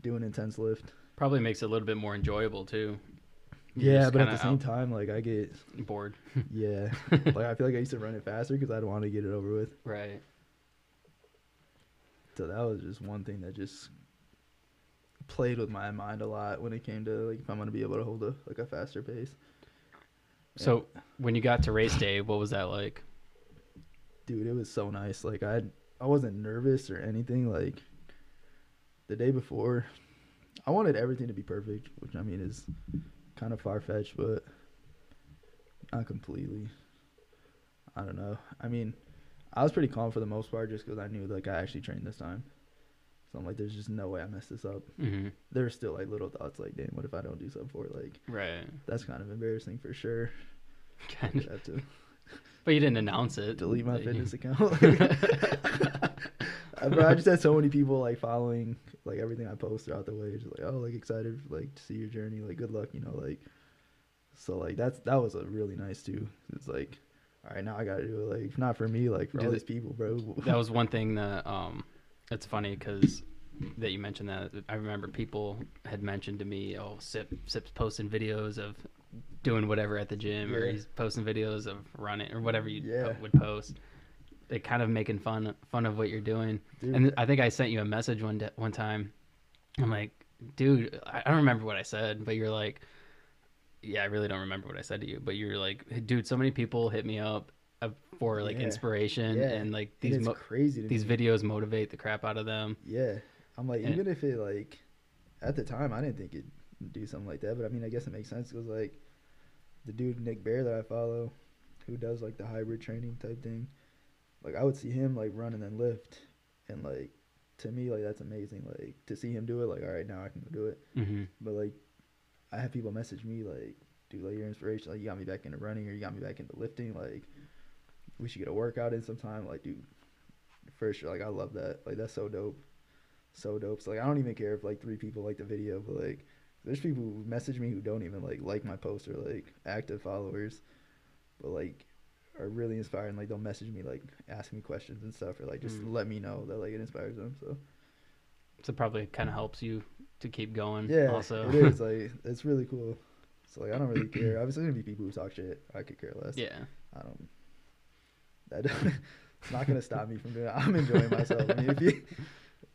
do an intense lift. Probably makes it a little bit more enjoyable too. You're Yeah, but at the same time, like I get bored. yeah, like I feel like I used to run it faster because I'd want to get it over with. right. So that was just one thing that just played with my mind a lot when it came to like if I'm gonna be able to hold a like a faster pace. So when you got to race day, what was that like? Dude, it was so nice. Like I I wasn't nervous or anything. Like the day before, I wanted everything to be perfect, which I mean is kind of far fetched, but not completely. I don't know. I mean, I was pretty calm for the most part, just because I knew like I actually trained this time. So I'm like, there's just no way I messed this up. hmm There were still like little thoughts like, damn, what if I don't do sub four? Like Right. that's kind of embarrassing for sure. Kind of. have to But you didn't announce it. delete my fitness account. I, bro, I just had so many people like following like everything I post throughout the way, just like oh like excited like to see your journey, like good luck, you know, like so like that's that was a really nice too. It's like all right now I gotta do it like not for me like for Do all these people, bro. that was one thing that um it's funny because that you mentioned that i remember people had mentioned to me oh sip sip's posting videos of doing whatever at the gym or he's posting videos of running or whatever you Yeah. would post they kind of making fun fun of what you're doing Dude, and i think i sent you a message one day, one time i'm like dude i don't remember what i said but you're like yeah i really don't remember what i said to you but you're like dude so many people hit me up uh, for like Yeah. inspiration Yeah. and like these mo- crazy these me. videos motivate the crap out of them. Yeah, I'm like And- even if it like at the time I didn't think it'd do something like that, but I mean I guess it makes sense because like the dude Nick Bare that I follow, who does like the hybrid training type thing, like I would see him like run and then lift, and like to me like that's amazing. Like to see him do it, like all right now I can go do it. Mm-hmm. But like I have people message me like, dude, like your inspiration, like you got me back into running or you got me back into lifting, like we should get a workout in sometime. Like, dude, for sure, like I love that. Like that's so dope, so dope. So like I don't even care if like three people like the video, but like there's people who message me who don't even like like my post or like active followers, but like are really inspired and like they'll message me like ask me questions and stuff or like just Mm. let me know that like it inspires them. So So probably kind of helps you to keep going. yeah, Also. it is like it's really cool. So like I don't really care. Obviously, there's gonna be people who talk shit. I could care less. yeah. I don't. That it's not gonna stop me from doing. it. I'm enjoying myself. I mean, if you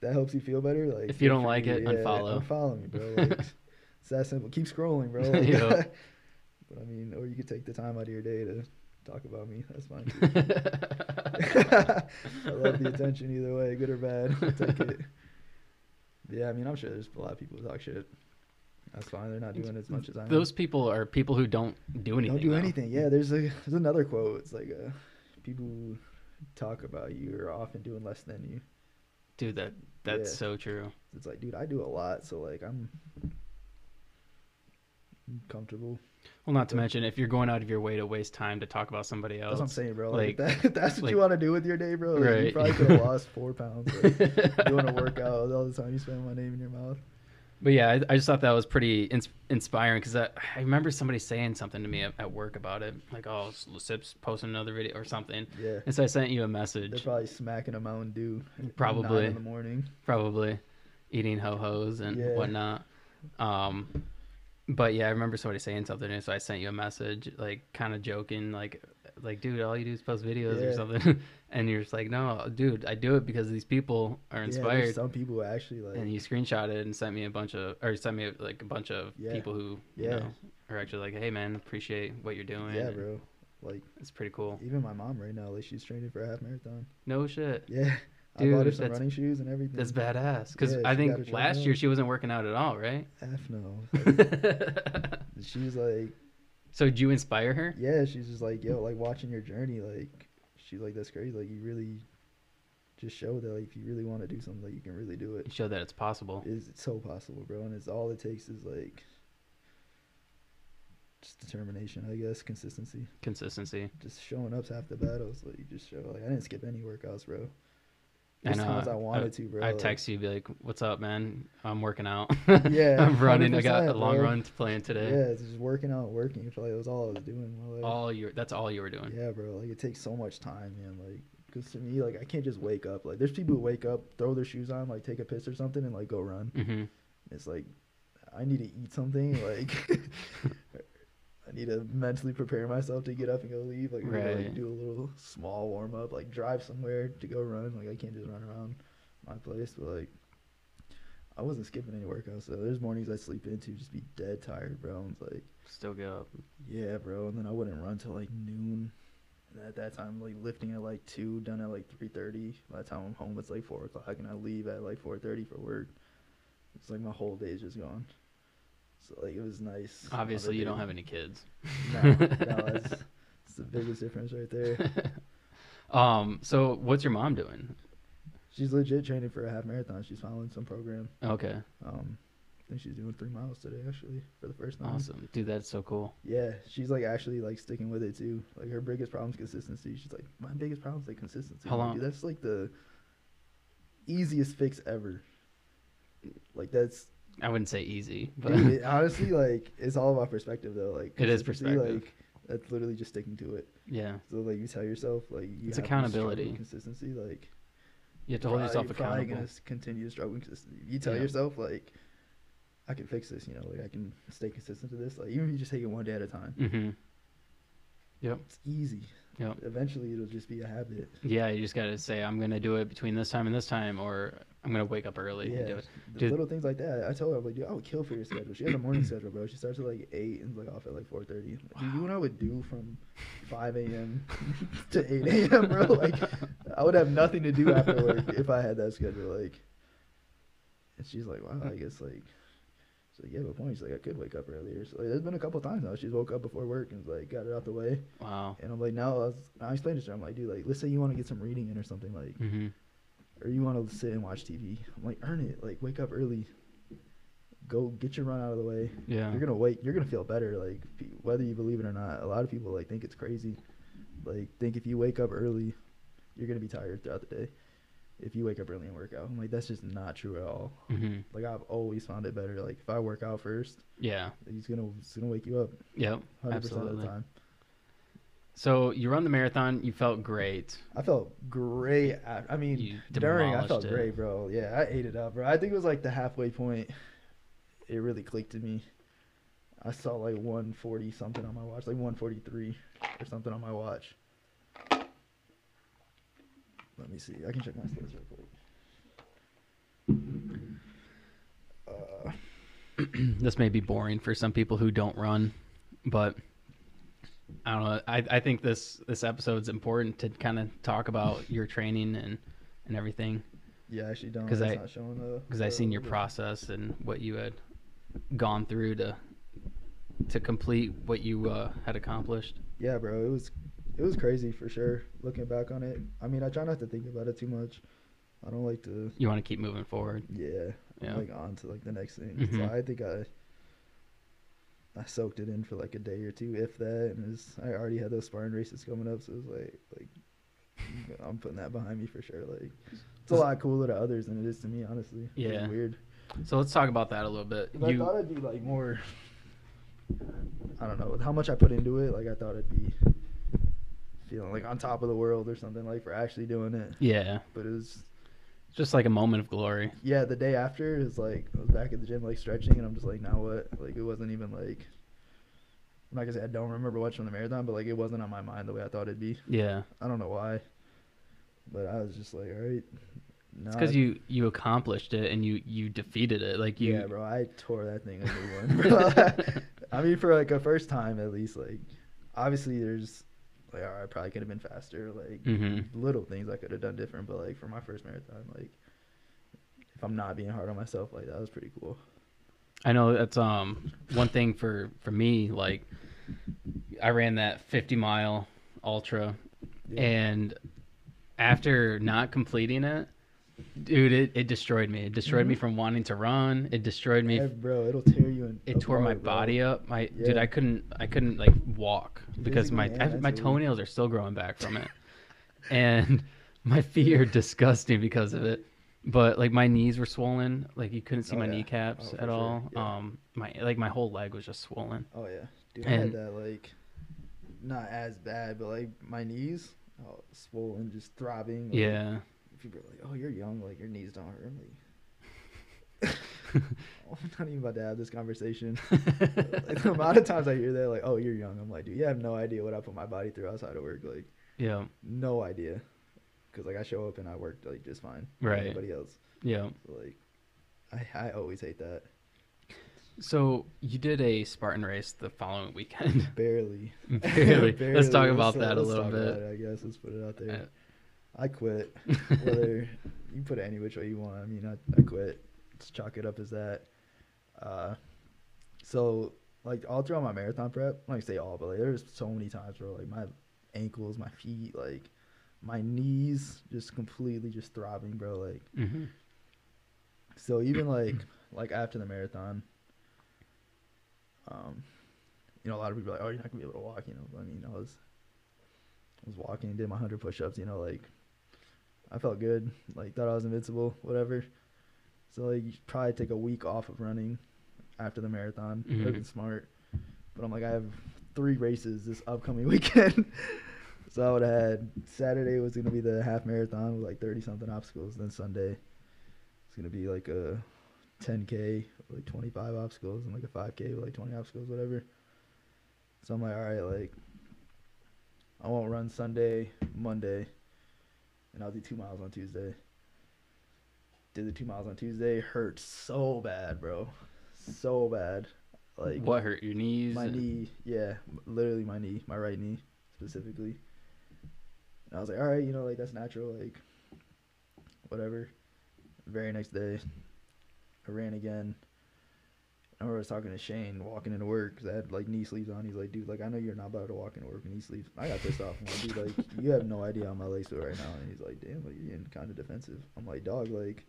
that helps you feel better, like If you don't like it, unfollow. Unfollow me, bro. Like, it's that simple. Keep scrolling, bro. Like, Yeah. but I mean, or you could take the time out of your day to talk about me. That's fine. I love the attention either way, good or bad. I'll take it. Yeah, I mean, I'm sure there's a lot of people who talk shit. That's fine. They're not doing as much as I am. Those people are people who don't do anything. Don't do though. anything. Yeah, there's a there's another quote. It's like uh, people who talk about you are often doing less than you. Dude, that that's Yeah. so true. It's like, dude, I do a lot, so like I'm comfortable. Well, not to mention if you're going out of your way to waste time to talk about somebody That's what I'm else. saying, bro. Like, like- that, that's what like- you want to do with your day, bro. Like, You probably could have lost four pounds like, doing a workout all the time you spend my name in your mouth. But yeah, I, I just thought that was pretty ins- inspiring because I, I remember somebody saying something to me at, at work about it, like, "Oh, Sip's posting another video or something," Yeah, and so I sent you a message. they're probably smacking a Mountain Dew. Probably. in the morning. probably eating ho hos and Yeah. whatnot. Um, but yeah, I remember somebody saying something, and so I sent you a message, like kind of joking, like, like, dude, all you do is post videos or something, and you're just like, no, dude, I do it because these people are Yeah, inspired. some people actually like. and you screenshot it and sent me a bunch of or sent me like a bunch of Yeah. people who you Yeah. know are actually like hey man appreciate what you're doing yeah, bro. Like it's pretty cool even my mom right now, like she's training for a half marathon. no shit Yeah. I bought her some running shoes and everything. that's badass because Yeah, i think last year she wasn't working out at all right F no. she's like, so did you inspire her yeah, she's just like, yo, like watching your journey, like, she's like, that's crazy. Like, you really just show that, like, if you really want to do something, like, you can really do it. show that it's possible It's, it's so possible, bro. And it's all it takes is, like, just determination, I guess, consistency. consistency Just showing up's half the battle. So you just show, like, I didn't skip any workouts, bro. I There's know. times I wanted to, bro. I'd text you, be like, "What's up, man? I'm working out. Yeah, I'm running. I got a long bro. run plan today. Yeah, it's just working out, working. Feel like it was all I was doing. Like, All you. That's all you were doing. yeah, bro. Like it takes so much time, man. Like, cause to me, like I can't just wake up. Like, there's people who wake up, throw their shoes on, like take a piss or something, and like go run. hmm It's like I need to eat something. Like I need to mentally prepare myself to get up and go leave. Like, I need to, Right. like do a little small warm up. Like drive somewhere to go run. Like I can't just run around my place. But like I wasn't skipping any workouts. So there's mornings I sleep into just be dead tired, bro. And it's like Still get up. yeah, bro. And then I wouldn't run till like noon. And at that time, like lifting at like two, done at like three thirty. By the time I'm home, it's like four o'clock, and I leave at like four thirty for work. It's like my whole day's just gone. So like it was nice. Obviously, you don't have any kids. No, no, that's, that's the biggest difference right there. um. So, what's your mom doing? She's legit training for a half marathon. She's following some program. Okay. Um, I think she's doing three miles today actually for the first time. Awesome, dude. That's so cool. Yeah, she's like actually like sticking with it too. Like her biggest problem is consistency. She's like, my biggest problem is like consistency. How long- "Dude, That's like the easiest fix ever. Like that's I wouldn't say easy, but dude, it, honestly like it's all about perspective though. Like It is perspective. Like that's literally just sticking to it. yeah, So like you tell yourself like you It's have to struggle with accountability. consistency. Like you have to hold probably- yourself you're probably accountable. gonna continue to struggle with consistency. You tell Yeah. yourself like. I can fix this, you know, like I can stay consistent to this. Like even if you just take it one day at a time, Mm-hmm. Yep. it's easy. Yep. Eventually, it'll just be a habit. Yeah, you just gotta say I'm gonna do it between this time and this time, or I'm gonna wake up early and do it. Dude. little things like that. I told her, I'm like, dude, I would kill for your schedule. She has a morning schedule, bro. She starts at like eight and like off at like four thirty. Dude, you know what I would do from five a.m. to eight a.m., bro? Like, I would have nothing to do after work if I had that schedule. Like, and she's like, wow, I guess like. So yeah, but point. She's like, I could wake up earlier. So like, there's been a couple times now. She's woke up before work and like got it out the way. Wow. And I'm like, now I, was, I explained to her. I'm like, dude, like, let's say you want to get some reading in or something, like, Mm-hmm. or you want to sit and watch TV. I'm like, earn it. Like, wake up early. Go get your run out of the way. Yeah. You're gonna wait. You're gonna feel better. Like, whether you believe it or not, a lot of people like think it's crazy. Like, think if you wake up early, you're gonna be tired throughout the day. If you wake up early and work out, I'm like, that's just not true at all. Mm-hmm. Like, I've always found it better. Like, if I work out first, Yeah. he's gonna it's gonna wake you up Yep. 100 percent of Absolutely. the time. So you run the marathon. You felt great. I felt great. At, I mean, during I felt it. great, bro. Yeah, I ate it up, bro. I think it was like the halfway point. It really clicked to me. I saw like 140 something on my watch, like 143 or something on my watch. Let me see. I can check my stats real quick. Uh, this may be boring for some people who don't run, but I don't know. I, I think this this episode's important to kind of talk about your training and and everything yeah, I actually don't. 'Cause it's I- because I seen your process and what you had gone through to to complete what you uh, had accomplished. Yeah, bro. It was it was crazy for sure. Looking back on it, I mean, I try not to think about it too much. I don't like to You want to keep moving forward. Yeah. Yeah. Like on to like the next thing. Mhm. So I think I I soaked it in for like a day or two, if that, and was, I already had those Spartan races coming up, so it was like like I'm putting that behind me for sure. Like it's a lot cooler to others than it is to me, honestly. It's Yeah. weird. So let's talk about that a little bit. 'Cause I thought it'd be like more. I don't know how much I put into it. Like I thought it'd be feeling like on top of the world or something like for actually doing it. yeah, But it was just like a moment of glory. yeah, the day after is like I was back at the gym like stretching and I'm just like now what? Like it wasn't even like I'm not gonna say I don't remember watching the marathon, but like it wasn't on my mind the way I thought it'd be. Yeah, I don't know why. But I was just like, all right. it's because you you accomplished it and you you defeated it. Like you. Yeah, bro, I tore that thing a new one. I mean for like a first time at least, like obviously there's like all right, I probably could have been faster, like hmm little things I could have done different, but like for my first marathon, like if I'm not being hard on myself, like that was pretty cool. I know that's um one thing for for me. Like, I ran that 50 mile ultra, Yeah. and after not completing it, dude, it, it destroyed me. It destroyed me Mhm. from wanting to run. It destroyed me. Yeah, bro, it'll tear you in. It tore my bro. body up. My dude, I couldn't I couldn't like walk because my I, my mentally. toenails are still growing back from it. and my feet are disgusting because of it. But like my knees were swollen, like you couldn't see Oh, my yeah. kneecaps Oh, at sure, all. yeah. Um, my like my whole leg was just swollen. Oh yeah, dude. I had And- that like, not as bad, but like my knees, oh, swollen, just throbbing. like, Yeah. People are like, "Oh, you're young. Like your knees don't hurt." I'm like, oh, I'm not even about to have this conversation. like, the amount of times I hear that, like, "Oh, you're young," I'm like, dude, you have no idea what I put my body through outside of work. Like, yeah. no idea. Because like I show up and I work like just fine. like Right. Everybody else. Yeah. So, like, I I always hate that. So you did a Spartan race the following weekend. Barely. Barely. Let's talk about So that a little bit. it, I guess let's put it out there. Uh, I quit. Whether you put it any which way you want. I mean, I, I quit. Let's chalk it up as that. Uh, so like all throughout my marathon prep, like I say all, but like there's so many times where like my ankles, my feet, like my knees, just completely just throbbing, bro. Like mhm. so even like like after the marathon, um, you know, a lot of people are like, oh, you're not gonna be able to walk. You know, I mean, I was, I was walking, did my hundred push-ups. You know, like, I felt good. Like, thought I was invincible. Whatever. So like, you probably take a week off of running after the marathon. Mhm. Would been smart. But I'm like, I have three races this upcoming weekend. so I would have had Saturday was gonna be the half marathon with like thirty something obstacles. Then Sunday it's gonna be like a 10k, with, like 25 obstacles, and like a 5k with like 20 obstacles, whatever. So I'm like, all right, like I won't run Sunday, Monday, and I'll do two miles on Tuesday. Did the two miles on Tuesday, hurt so bad, bro, so bad. Like what hurt your knees? my knee, yeah, literally my knee, my right knee specifically. And I was like, all right, you know, like that's natural, like whatever. Very next day, I ran again. I remember I was talking to Shane walking into work because I had like knee sleeves on. He's like, dude, like I know you're not about to walk into work with knee sleeves. I got pissed off. I'm like, dude, like you have no idea how my legs feel right now. And he's like, damn, like you're getting kind of defensive. I'm like, dog, like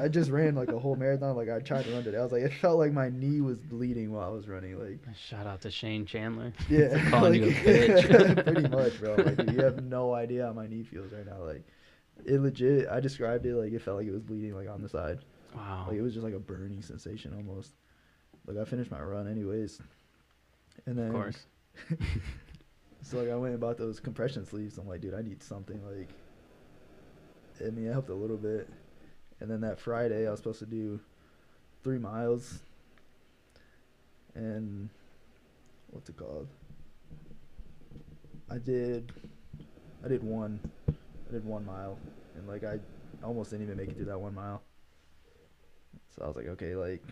I just ran like a whole marathon. Like I tried to run today. I was like, it felt like my knee was bleeding while I was running. Like Shout out to Shane Chandler. yeah, calling like, you a bitch. pretty much, bro. Like, dude, you have no idea how my knee feels right now. Like, it legit. I described it like it felt like it was bleeding, like on the side. Wow. Like it was just like a burning sensation almost. Like I finished my run anyways, and then of course. so like I went and bought those compression sleeves. I'm like, dude, I need something like. I mean, it helped a little bit, and then that Friday I was supposed to do three miles. And what's it called? I did, I did one, I did one mile, and like I almost didn't even make it through that one mile. So I was like, okay, like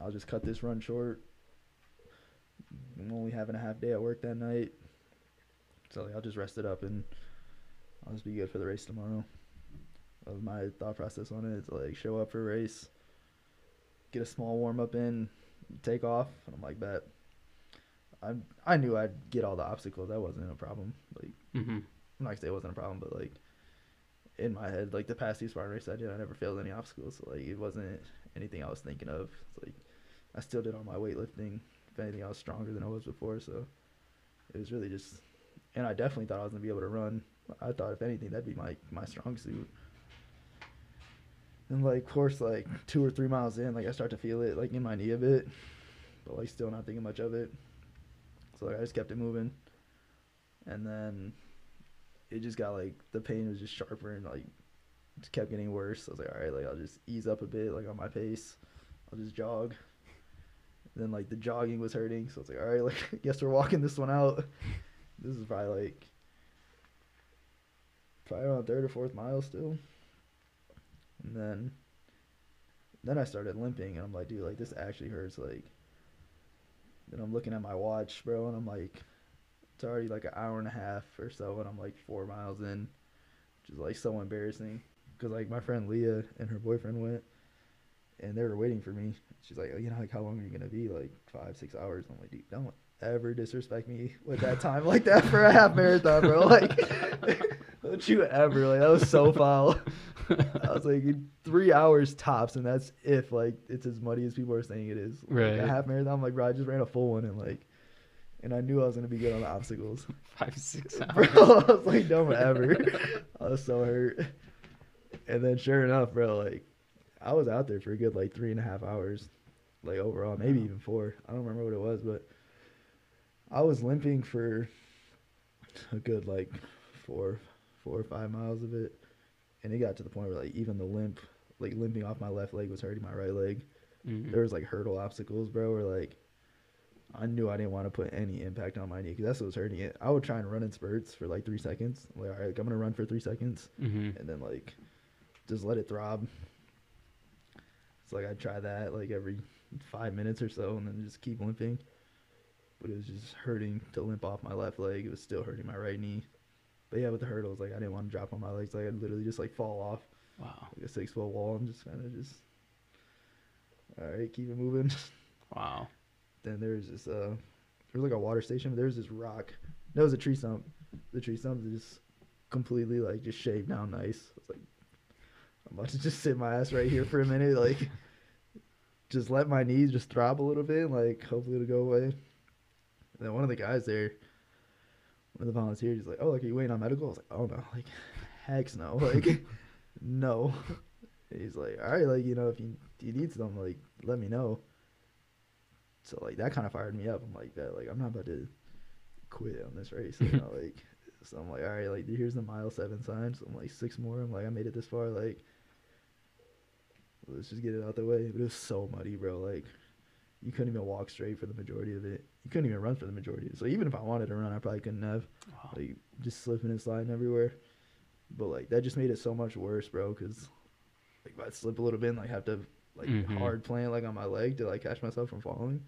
I'll just cut this run short. I'm only having a half day at work that night. So like, I'll just rest it up and I'll just be good for the race tomorrow. That was my thought process on it. It's like show up for a race, get a small warm up in, take off, and I'm like, bet. I I knew I'd get all the obstacles. That wasn't a problem. Like hmm I'm not gonna say it wasn't a problem, but like in my head, like the past two Spartan races I did, I never failed any obstacles. So like it wasn't anything I was thinking of. It's like I still did all my weightlifting. If anything, I was stronger than I was before. So it was really just, and I definitely thought I was gonna be able to run. I thought if anything, that'd be my my strong suit. And like, of course, like two or three miles in, like I start to feel it like in my knee a bit, but like still not thinking much of it. So like I just kept it moving, and then it just got like the pain was just sharper and like kept getting worse. I was like, all right, like I'll just ease up a bit, like on my pace. I'll just jog. And then like the jogging was hurting, so it's like, all right, like guess we're walking this one out. This is probably like probably around third or fourth mile still. And then then I started limping and I'm like, dude, like this actually hurts like then I'm looking at my watch, bro, and I'm like it's already like an hour and a half or so and I'm like four miles in, which is like so embarrassing. Cause like my friend Leah and her boyfriend went and they were waiting for me. She's like, oh, you know, like how long are you gonna be? Like five, six hours. I'm like, dude, don't ever disrespect me with that time like that for a half marathon, bro. Like, don't you ever? Like that was so foul. I was like three hours tops, and that's if like it's as muddy as people are saying it is. Like, Right. a half marathon, I'm like, bro, I just ran a full one and like and I knew I was gonna be good on the obstacles. Five six Bro, hours. I was like, no ever. I was so hurt. And then sure enough, bro, like I was out there for a good like three and a half hours, like overall, maybe even four. I don't remember what it was, but I was limping for a good like four, four or five miles of it, and it got to the point where like even the limp, like limping off my left leg was hurting my right leg. Mhm. There was like hurdle obstacles, bro, where like I knew I didn't want to put any impact on my knee because that's what was hurting it. I would try and run in spurts for like three seconds. Like, all right, like, I'm gonna run for three seconds, Mhm. and then like just let it throb. It's like I'd try that like every five minutes or so, and then just keep limping. But it was just hurting to limp off my left leg. It was still hurting my right knee. But yeah, with the hurdles, like I didn't want to drop on my legs. Like I'd literally just like fall off Wow. like a six foot wall. I'm just kind of just all right, keep it moving. Wow. Then there's this uh there was like a water station but there was this rock. That was a tree stump. The tree stump is just completely like just shaved down nice. I was like i'm about to just sit my ass right here for a minute like just let my knees just throb a little bit like hopefully it'll go away. And then one of the guys there one of the volunteers he's like oh like are you waiting on medical? I was like oh no. Like heck no. Like no. He's like all right like you know if you, you need some like let me know so like that kind of fired me up. I'm like that like I'm not about to quit on this race. You know, like so I'm like, all right, like here's the mile seven sign. So I'm like six more. I'm like I made it this far. Like let's just get it out the way. But it was so muddy, bro. Like you couldn't even walk straight for the majority of it. You couldn't even run for the majority. So even if I wanted to run, I probably couldn't have. Wow. Like just slipping and sliding everywhere. But like that just made it so much worse, bro. Cause like if I slip a little bit, and, like have to like Mhm. hard plant like on my leg to like catch myself from falling.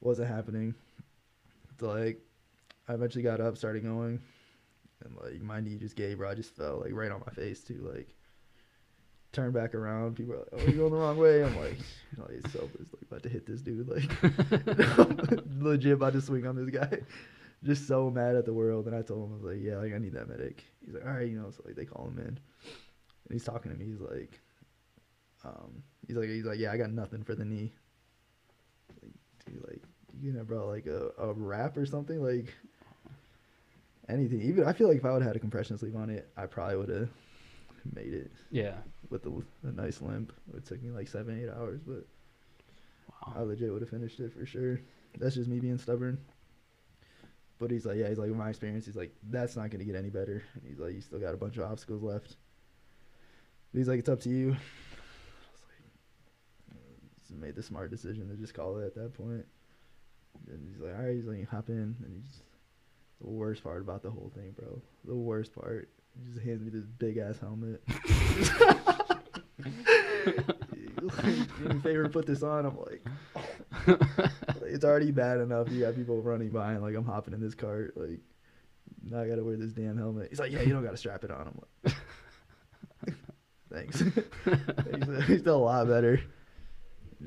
Wasn't happening. So like I eventually got up, started going, and like my knee just gave, bro. I just fell like right on my face too. Like turned back around. People are like, "Oh, you're going the wrong way." I'm like, like so it's like about to hit this dude. Like legit about to swing on this guy. Just so mad at the world. And I told him I was like, "Yeah, like I need that medic." He's like, "All right, you know." So like they call him in, and he's talking to me. He's like, um, he's like, he's like, "Yeah, I got nothing for the knee." Like, dude, like you gonna brought like a, a wrap or something like anything. Even I feel like if I would have had a compression sleeve on it, I probably would have made it yeah. with the, a nice limp. It took me like seven, eight hours, but I legit would have finished it for sure. That's just me being stubborn. But he's like, yeah, he's like, my experience, he's like, that's not gonna get any better. And he's like, you still got a bunch of obstacles left. But he's like, it's up to you. I was like, uh, just made the smart decision to just call it at that point. And he's like, all right, he's like, hop in. And he's the worst part about the whole thing, bro. The worst part. He just hands me this big ass helmet. like, do me a favor, put this on. I'm like, it's already bad enough. You got people running by, and like I'm hopping in this cart. Like, now I gotta wear this damn helmet. He's like, yeah, you don't gotta strap it on. I'm like, thanks. he's, he's still a lot better.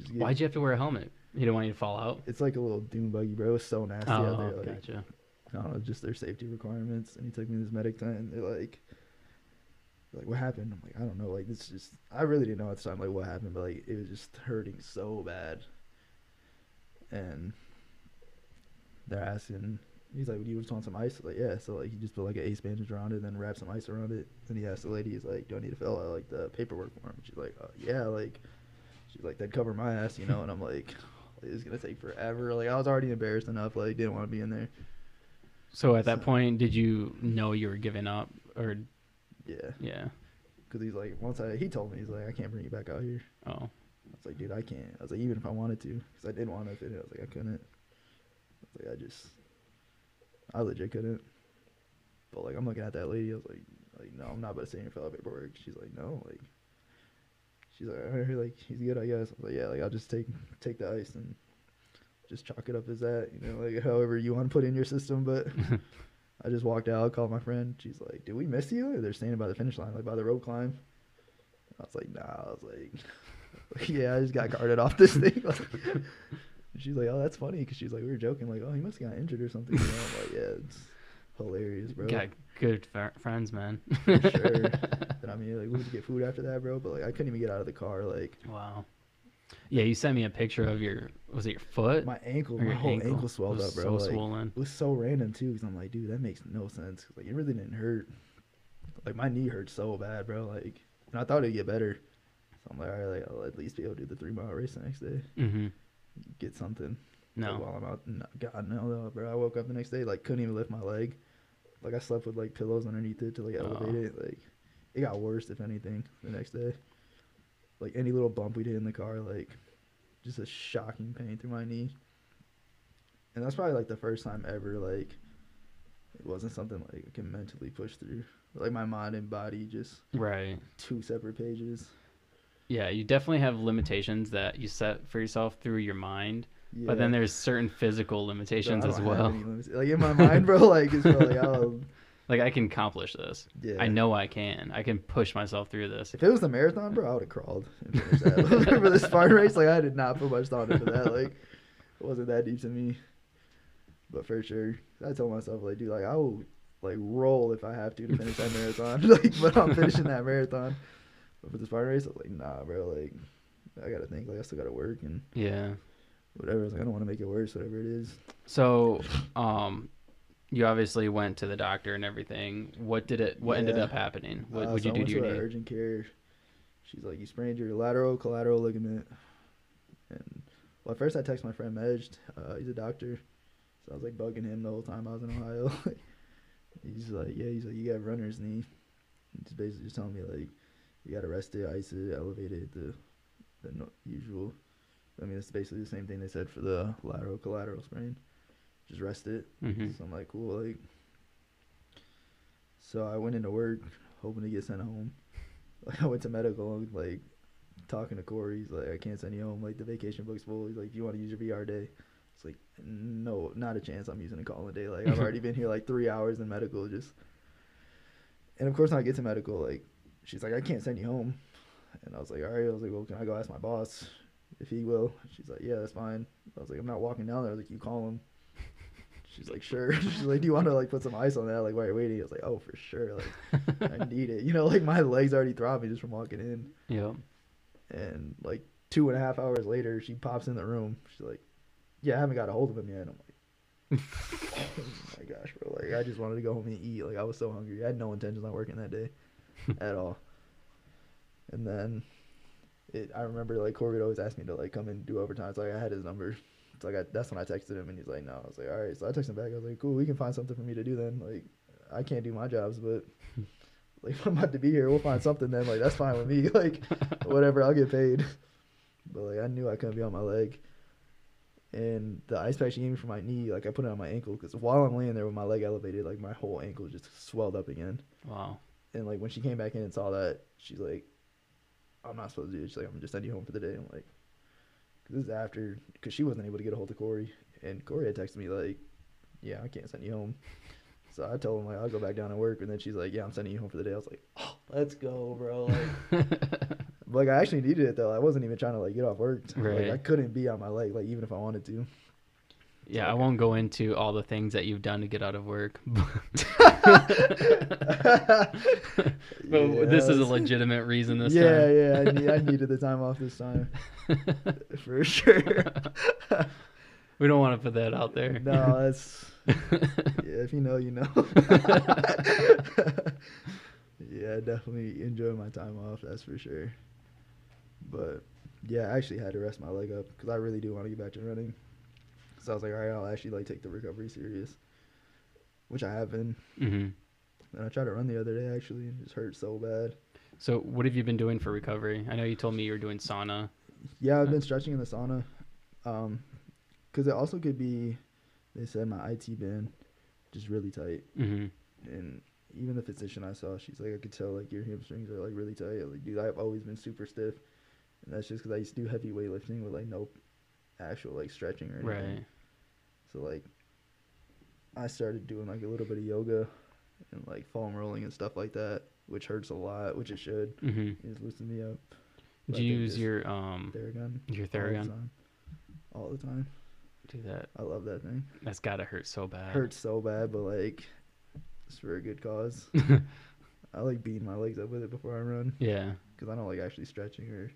Get- Why'd you have to wear a helmet? He didn't want you to fall out. It's like a little dune buggy, bro. It's so nasty out Oh, there. Like, gotcha. I don't know, just their safety requirements. And he took me to this medic tent. And they're like, like, what happened? I'm like, I don't know. Like, this just, I really didn't know at the time, like, what happened, but like, it was just hurting so bad. And they're asking, he's like, do you just want some ice? Like, yeah. So like, he just put like an ace bandage around it, and then wrap some ice around it. And he asked the lady, he's like, do I need to fill out like the paperwork form? She's like, uh, yeah. Like, like, that'd cover my ass, you know. And I'm like, it's gonna take forever. Like, I was already embarrassed enough. Like, didn't want to be in there. So at that So- point, did you know you were giving up, or Yeah. yeah? Because he's like, once I, he told me, he's like, I can't bring you back out here. Oh, I was like, dude, I can't. I was like, even if I wanted to, because I did want to fit it. I was like, I couldn't. I was like, I just, I legit couldn't. But like, I'm looking at that lady. I was like, like, no, I'm not about to sit here and fill out paperwork. She's like, no, like, she's like, I heard like he's good, I guess. I was like, yeah, like I'll just take take the ice and just chalk it up as that, you know, like however you want to put in your system. But I just walked out, called my friend. She's like, "Did we miss you?" They're standing by the finish line, like by the rope climb. I was like, "Nah." I was like, "Yeah, I just got carted off this thing." And she's like, "Oh, that's funny," because she's like, we were joking, like, "Oh, he must have got injured or something." You know? I'm like, "Yeah, it's hilarious, bro." got good fr- friends, man. For I mean, like, we had to get food after that, bro. But like, I couldn't even get out of the car. Like, Wow. Yeah, you sent me a picture of your was it your foot? My ankle, my whole ankle? ankle, swelled up, bro. so like, swollen. It was so random too, because I'm like, dude, that makes no sense. Like, it really didn't hurt. Like, my knee hurt so bad, bro. Like, and I thought it'd get better. So I'm like, all right, like, I'll at least be able to do the three mile race the next day. Mm-hmm. Get something. No. Like, while I'm out. No, God, no, no, bro. I woke up the next day, like, couldn't even lift my leg. Like, I slept with, like, pillows underneath it to, like, elevate Oh. it. Like, it got worse, if anything, the next day. Like, any little bump we did in the car, like, just a shocking pain through my knee. And that's probably, like, the first time ever, like, it wasn't something, like, I can mentally push through. Like, my mind and body just Right. two separate pages. Yeah, you definitely have limitations that you set for yourself through your mind, Yeah. but then there's certain physical limitations as well. any limits. Like, in my mind, bro, like, it's probably, like, oh, Like I can accomplish this. yeah. I know I can. I can push myself through this. If it was the marathon, bro, I would have crawled and finished that. for this Spartan race, like I did not put much thought into that. Like it wasn't that deep to me. But for sure, I told myself like, dude, like I will like roll if I have to to finish that marathon. like, but I'm finishing that marathon. But for the Spartan race, I was like, nah, bro, like I gotta think, like I still gotta work and Yeah. whatever. I was like, I don't want to make it worse, whatever it is. So, um, you obviously went to the doctor and everything. What did it? What ended up happening? What Uh, would so you I do to your knee? urgent care. She's like, you sprained your lateral collateral ligament. And well, at first I texted my friend Medj. Uh, he's a doctor, so I was like bugging him the whole time I was in Ohio. he's like, yeah, he's like, you got runner's knee. And He's basically just telling me like, you got to rest it, ice it, elevate it, the the no- usual. I mean, it's basically the same thing they said for the lateral collateral sprain. Just rest it. hmm So I'm like, cool, like. So I went into work hoping to get sent home. Like I went to medical, like talking to Corey. He's like, I can't send you home. Like the vacation book's full. He's like, do you want to use your VR day? It's like, no, not a chance. I'm using a call a day. Like I've already been here like three hours in medical, just. And of course, when I get to medical, like she's like, I can't send you home. And I was like, all right. I was like, well, can I go ask my boss if he will? She's like, yeah, that's fine. I was like, I'm not walking down there. I was like, you call him. She's like, sure. She's like, do you want to like put some ice on that? Like while you're waiting. I was like, oh, for sure. Like I need it. You know, like my legs already throbbing just from walking in. Yeah. And like two and a half hours later, she pops in the room. She's like, yeah, I haven't got a hold of him yet. I'm like, oh my gosh, bro. Like I just wanted to go home and eat. Like I was so hungry. I had no intentions on working that day at all. And then it, I remember like would always ask me to like come and do overtime. So like I had his number. So like I, that's when I texted him and he's like, no. I was like, all right. So I texted him back. I was like, cool. We can find something for me to do then. Like I can't do my jobs, but like I'm about to be here, we'll find something then. Like that's fine with me. Like whatever, I'll get paid. But like I knew I couldn't be on my leg. And the ice pack she gave me for my knee, like I put it on my ankle because while I'm laying there with my leg elevated, like my whole ankle just swelled up again. Wow. And like when she came back in and saw that, she's like, "I'm not supposed to do it." She's like, "I'm just sending you home for the day." I'm like, "Cause "This is after," because she wasn't able to get a hold of Corey, and Corey had texted me like, "Yeah, I can't send you home." So I told him like I'll go back down and work, and then she's like, "Yeah, I'm sending you home for the day." I was like, "Oh, let's go, bro!" Like, like I actually needed it though. I wasn't even trying to like get off work. Like Right. I couldn't be on my leg, like even if I wanted to. Yeah, I won't go into all the things that you've done to get out of work. but this is a legitimate reason this yeah, time. yeah. I, need, I needed the time off this time for sure. we don't want to put that out there. no, that's yeah. If you know, you know. yeah, I definitely enjoy my time off. That's for sure. But yeah, I actually had to rest my leg up because I really do want to get back to running. So I was like, all right, I'll actually like take the recovery serious, which I have been. hmm And I tried to run the other day actually, and it just hurt so bad. So, what have you been doing for recovery? I know you told me you were doing sauna. Yeah, I've been stretching in the sauna. Um, cause it also could be, they said my IT band just really tight, hmm and even the physician I saw, she's like, I could tell like your hamstrings are like really tight. Like, dude, I've always been super stiff, and that's just cause I used to do heavy weightlifting with like no actual like stretching or anything. Right. So like, I started doing like a little bit of yoga, and like foam rolling and stuff like that, which hurts a lot, which it should. hmm It loosens me up. Did I you use your um Theragun. your all the Theragun? time. All the time. Do that. I love that thing. That's gotta hurt so bad. Hurts so bad, but like, it's for a good cause. I like beating my legs up with it before I run yeah. because I don't like actually stretching or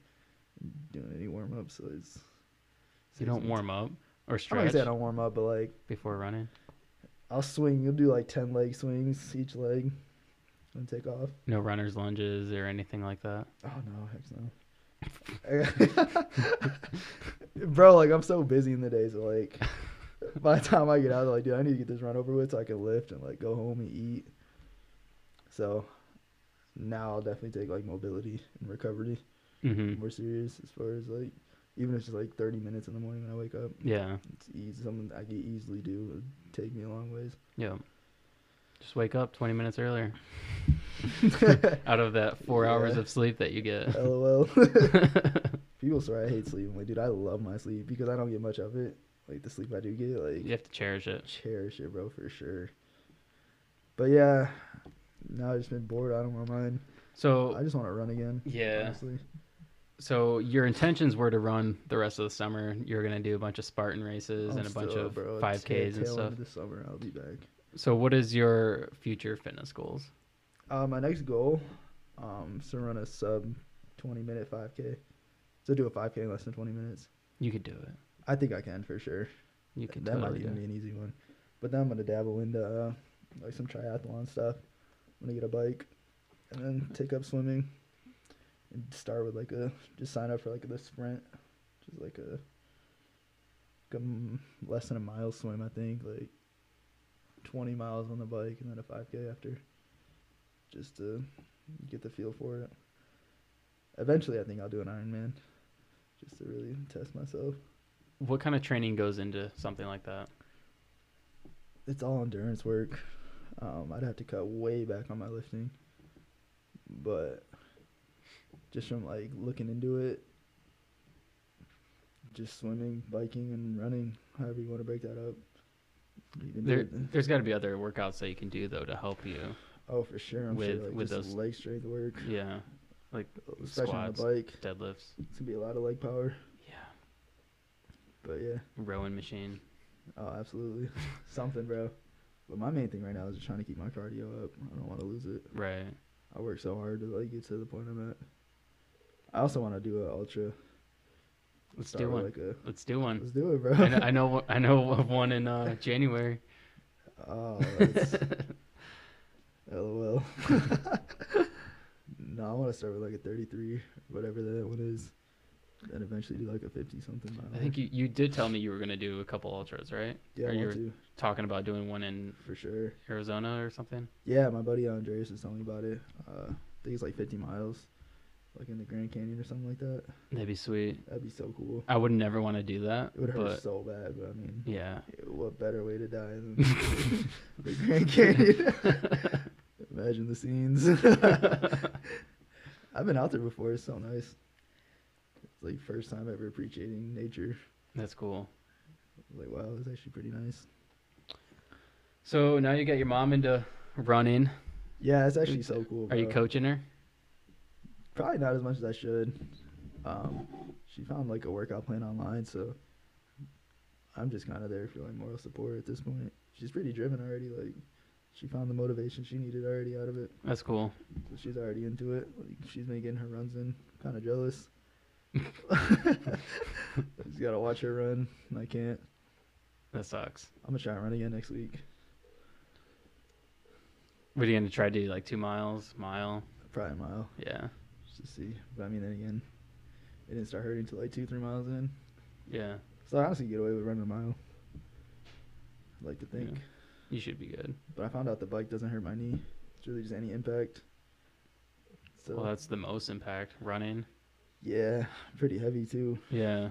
doing any warm ups. So it's You don't warm up or I don't say I don't warm up, but like before running. I'll swing. You'll do like ten leg swings each leg, and take off. No runners lunges or anything like that. Oh no, heck no. Bro, like I'm so busy in the day, so like by the time I get out, like, dude, I need to get this run over with so I can lift and like go home and eat. So now I'll definitely take like mobility and recovery Mm-hmm. more serious as far as like even if it's like 30 minutes in the morning when I wake up. Yeah. It's easy, something I can easily do. Would take me a long ways. Yeah. Just wake up 20 minutes earlier out of that four hours of sleep that you get. LOL. People swear I hate sleep. I'm like, dude, I love my sleep because I don't get much of it. Like the sleep I do get, like you have to cherish it. cherish it, bro, for sure. But yeah, now I've just been bored. I don't want mine. So I just want to run again. yeah. Honestly. So, your intentions were to run the rest of the summer. You're going to do a bunch of Spartan races I'm and a bunch of bro, 5Ks tail and stuff. of This summer, I'll be back. So, what is your future fitness goals? Uh, my next goal, um, is to run a sub 20 minute 5K. So do a 5K in less than 20 minutes. You could do it. I think I can for sure. You could that totally might even be an easy one. But then I'm gonna dabble into uh, like some triathlon stuff. I'm gonna get a bike, and then take up swimming, start with like a just sign up for like the sprint, just like a, like a less than a mile swim. I think like 20 miles on the bike and then a 5k after, just to get the feel for it. Eventually, I think I'll do an Ironman, just to really test myself. What kind of training goes into something like that? it's all endurance work. Um, I'd have to cut way back on my lifting, but just from like looking into it, just swimming, biking, and running, however you want to break that up. You can do There, there's got to be other workouts that you can do though to help you. Oh, for sure. I'm with- sure like with those- leg strength work, Yeah, like especially squats. on the bike. deadlifts. It's gonna be a lot of leg power, Yeah, but yeah. rowing machine. Oh, absolutely, something, bro. But my main thing right now is just trying to keep my cardio up. I don't want to lose it. Right. I work so hard to like get to the point I'm at. I also want to do an ultra. Let's Start do one. Like a, Let's do one. let's do it, bro. I know, I know. I know of one in uh, January. oh, that's lol. no, I want to start with like a 33, whatever that one is, and eventually do like a 50 something. I think you, you did tell me you were gonna do a couple ultras, right? Yeah, or I you want were to talking about doing one in for sure. Arizona or something. Yeah, my buddy Andreas was telling me about it. Uh, I think it's like 50 miles, like in the Grand Canyon or something like that. That'd be sweet. That'd be so cool. I would never want to do that, It would hurt but so bad, but I mean, yeah. what better way to die than the Grand Canyon? Imagine the scenes. I've been out there before. It's so nice. It's like first time ever appreciating nature. That's cool. Like wow, it's actually pretty nice. So now you got your mom into running. Yeah, it's actually so cool. Are you coaching her? Probably not as much as I should. Um, she found like a workout plan online, so I'm just kind of there for like moral support at this point. She's pretty driven already. Like she found the motivation she needed already out of it. That's cool. So she's already into it. Like she's been getting her runs in. Kind of jealous. Just gotta watch her run. and I can't. That sucks. I'm gonna try and run again next week. What are you gonna try to do? Like two miles, mile? Probably a mile, Yeah, to see. But I mean, then again, it didn't start hurting until like two, three miles in. yeah. So I honestly get away with running a mile. I'd like to think, Yeah. You should be good. but I found out the bike doesn't hurt my knee. It's really just any impact. So Well, that's the most impact running. yeah, pretty heavy too. Yeah.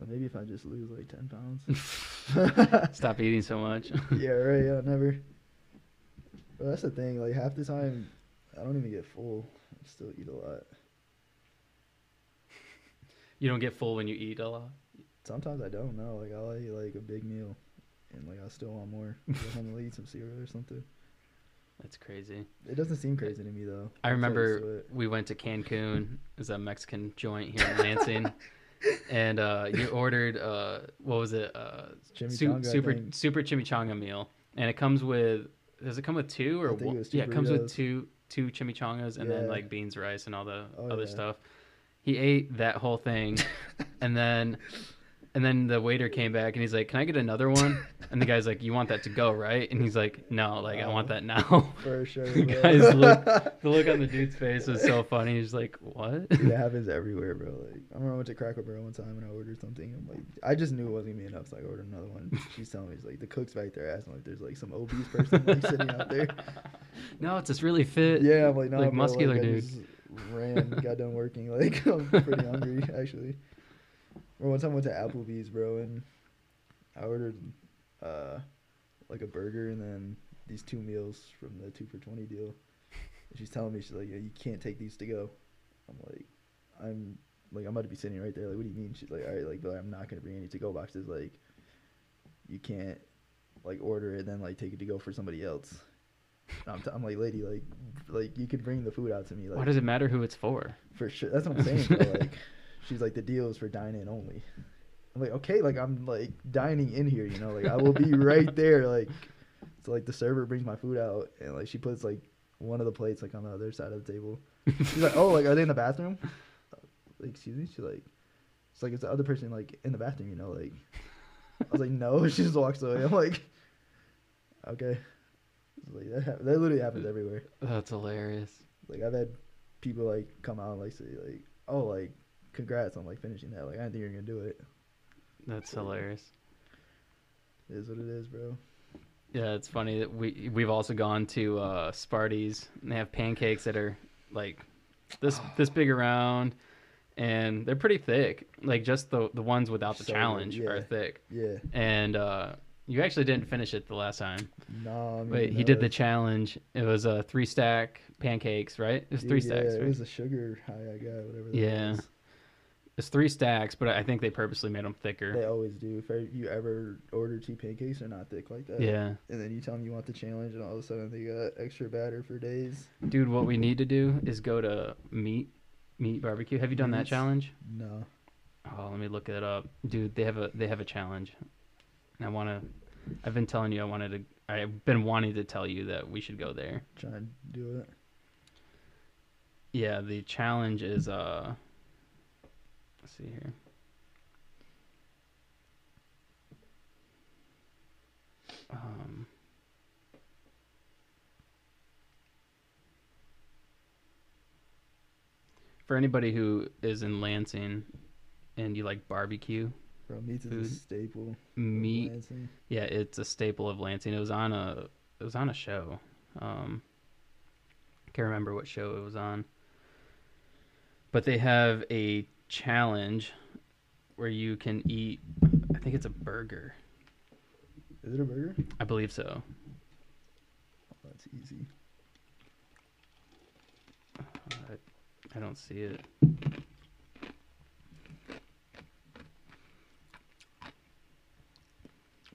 So maybe if I just lose like ten pounds. Stop eating so much. yeah, right. Yeah, never. But that's the thing. Like half the time, I don't even get full. I still eat a lot. you don't get full when you eat a lot. Sometimes I don't know. Like I'll eat like a big meal, and like I still want more. Go home and eat some cereal or something. That's crazy. It doesn't seem crazy to me though. I remember we went to Cancun. It's a Mexican joint here in Lansing, and uh, you ordered uh, what was it? Uh, su- Chimichanga, I super super chimichanga meal, and it comes with. Does it come with two or I one? yeah, it comes with two two chimichangas and then like beans, rice, and all the Oh, other yeah. stuff. He ate that whole thing, and then and then the waiter came back and he's like, "Can I get another one?" And the guy's like, "You want that to go, right?" And he's like, "No, like I want Oh. that now." For sure. The guys look- The look on the dude's face was so funny. He's like, "What?" Dude, it happens everywhere, bro. Like I remember I went to Cracker Barrel one time and I ordered something. I'm like, I just knew it wasn't gonna be enough, so I ordered another one. She's telling me, she's like, the cook's back there asking like, there's like some obese person like sitting out there. No, it's this really fit. Yeah, I'm like, no, like bro, muscular like, I dude. just ran, got done working. Like I'm pretty hungry actually. Or one time I went to Applebee's, bro, and I ordered uh like a burger and then these two meals from the two for twenty deal. And she's telling me she's like, yeah, you can't take these to go. I'm like, I'm like I'm about to be sitting right there. Like, what do you mean? She's like, all right, like, but I'm not gonna bring any to go boxes. Like, you can't like order it and then like take it to go for somebody else. I'm, t- I'm like, lady, like, like you could bring the food out to me, like, Why does it matter who it's for? for sure. That's what I'm saying. Like, she's like, the deal is for dine in only. I'm like, okay, like I'm like dining in here, you know, like I will be right there, like. So like the server brings my food out and like she puts like one of the plates like on the other side of the table. She's like, oh, like are they in the bathroom? Like, excuse me. She's like, it's like it's the other person like in the bathroom, you know, like. I was like, no. She just walks away. I'm like, okay. Like that, hap- that literally happens everywhere. That's hilarious. Like I've had people like come out and like say like, oh, like congrats on like finishing that. Like I didn't think you were gonna do it. That's hilarious. It is what it is, bro. Yeah, it's funny that we we've also gone to uh, Sparty's and they have pancakes that are like this this big around, and they're pretty thick. Like just the the ones without the So challenge are thick. Yeah. And uh, you actually didn't finish it the last time, No, I mean, but he no, did the challenge. It was a uh, three stack pancakes, right? It was three Dude, stacks. Yeah, right? it was a sugar high I got, whatever. Yeah. was. It's three stacks, but I think they purposely made them thicker. They always do. If you ever order two pancakes, they're not thick like that. yeah, And then you tell them you want the challenge, and all of a sudden they got extra batter for days. dude. What we need to do is go to meat meat barbecue. Have you done that challenge? No. Oh, let me look it up, dude. They have a they have a challenge. And I want to. I've been telling you I wanted to. I've been wanting to tell you that we should go there. Try and do it. Yeah, the challenge is uh. Let's see here. Um. For anybody who is in Lansing, and you like barbecue Bro, meats is a staple. meat, Lansing. yeah, it's a staple of Lansing. It was on a it was on a show. Um can't remember what show it was on. But they have a challenge where you can eat I think it's a burger. Is it a burger? I believe so. Oh, that's easy. Uh, I don't see it.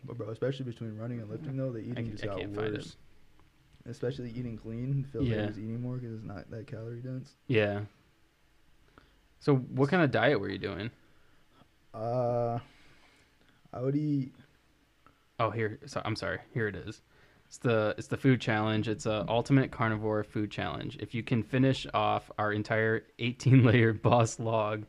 But bro, especially between running and lifting though, the eating I just I got can't find it. worse. Especially eating clean, feels Yeah. like you're eating more because it's not that calorie dense. Yeah. So what kind of diet were you doing? Uh, I would eat. Oh, here. So I'm sorry. Here it is. It's the it's the food challenge. It's a ultimate carnivore food challenge. If you can finish off our entire 18 layer boss log,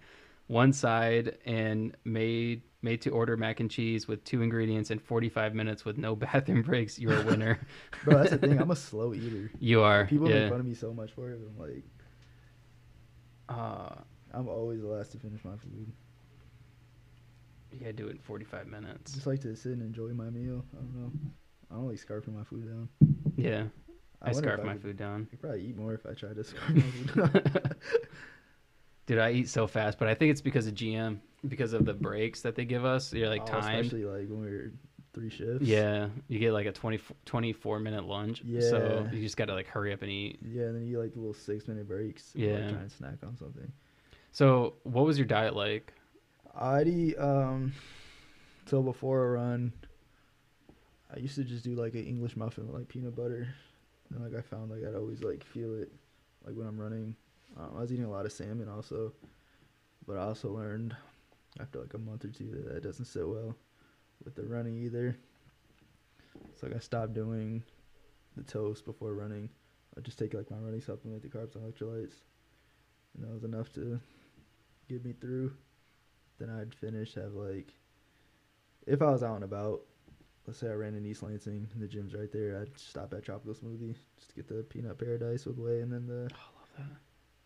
one side and made made to order mac and cheese with two ingredients in 45 minutes with no bathroom breaks, you're a winner. Bro, that's the thing. I'm a slow eater. you are. People yeah. make fun of me so much for it. I'm like, Uh, I'm always the last to finish my food. you gotta do it in 45 minutes. Just like to sit and enjoy my meal. I don't know. I don't like scarfing my food down. Yeah, I, if scarf my could- food down. I could probably eat more if I tried to scarf my food down. Dude, I eat so fast, but I think it's because of GM, because of the breaks that they give us. You're like Oh, timed. Especially like when we were three shifts. Yeah, you get like a 20, 24 minute lunch. Yeah. So you just got to like hurry up and eat. Yeah, and then you like the little six minute breaks. Yeah. Like, try and snack on something. So what was your diet like? I'd eat um till before a run. I used to just do like an English muffin with like peanut butter. And like I found like I'd always like feel it like when I'm running. Um, I was eating a lot of salmon also, but I also learned after like a month or two that that doesn't sit well with the running either. So like I stopped doing the toast before running. I just take like my running supplement, the carbs and electrolytes, and that was enough to get me through. Then I'd finish have like, if I was out and about, let's say I ran in East Lansing and the gym's right there, I'd stop at Tropical Smoothie just to get the peanut paradise with whey and then the Oh, I love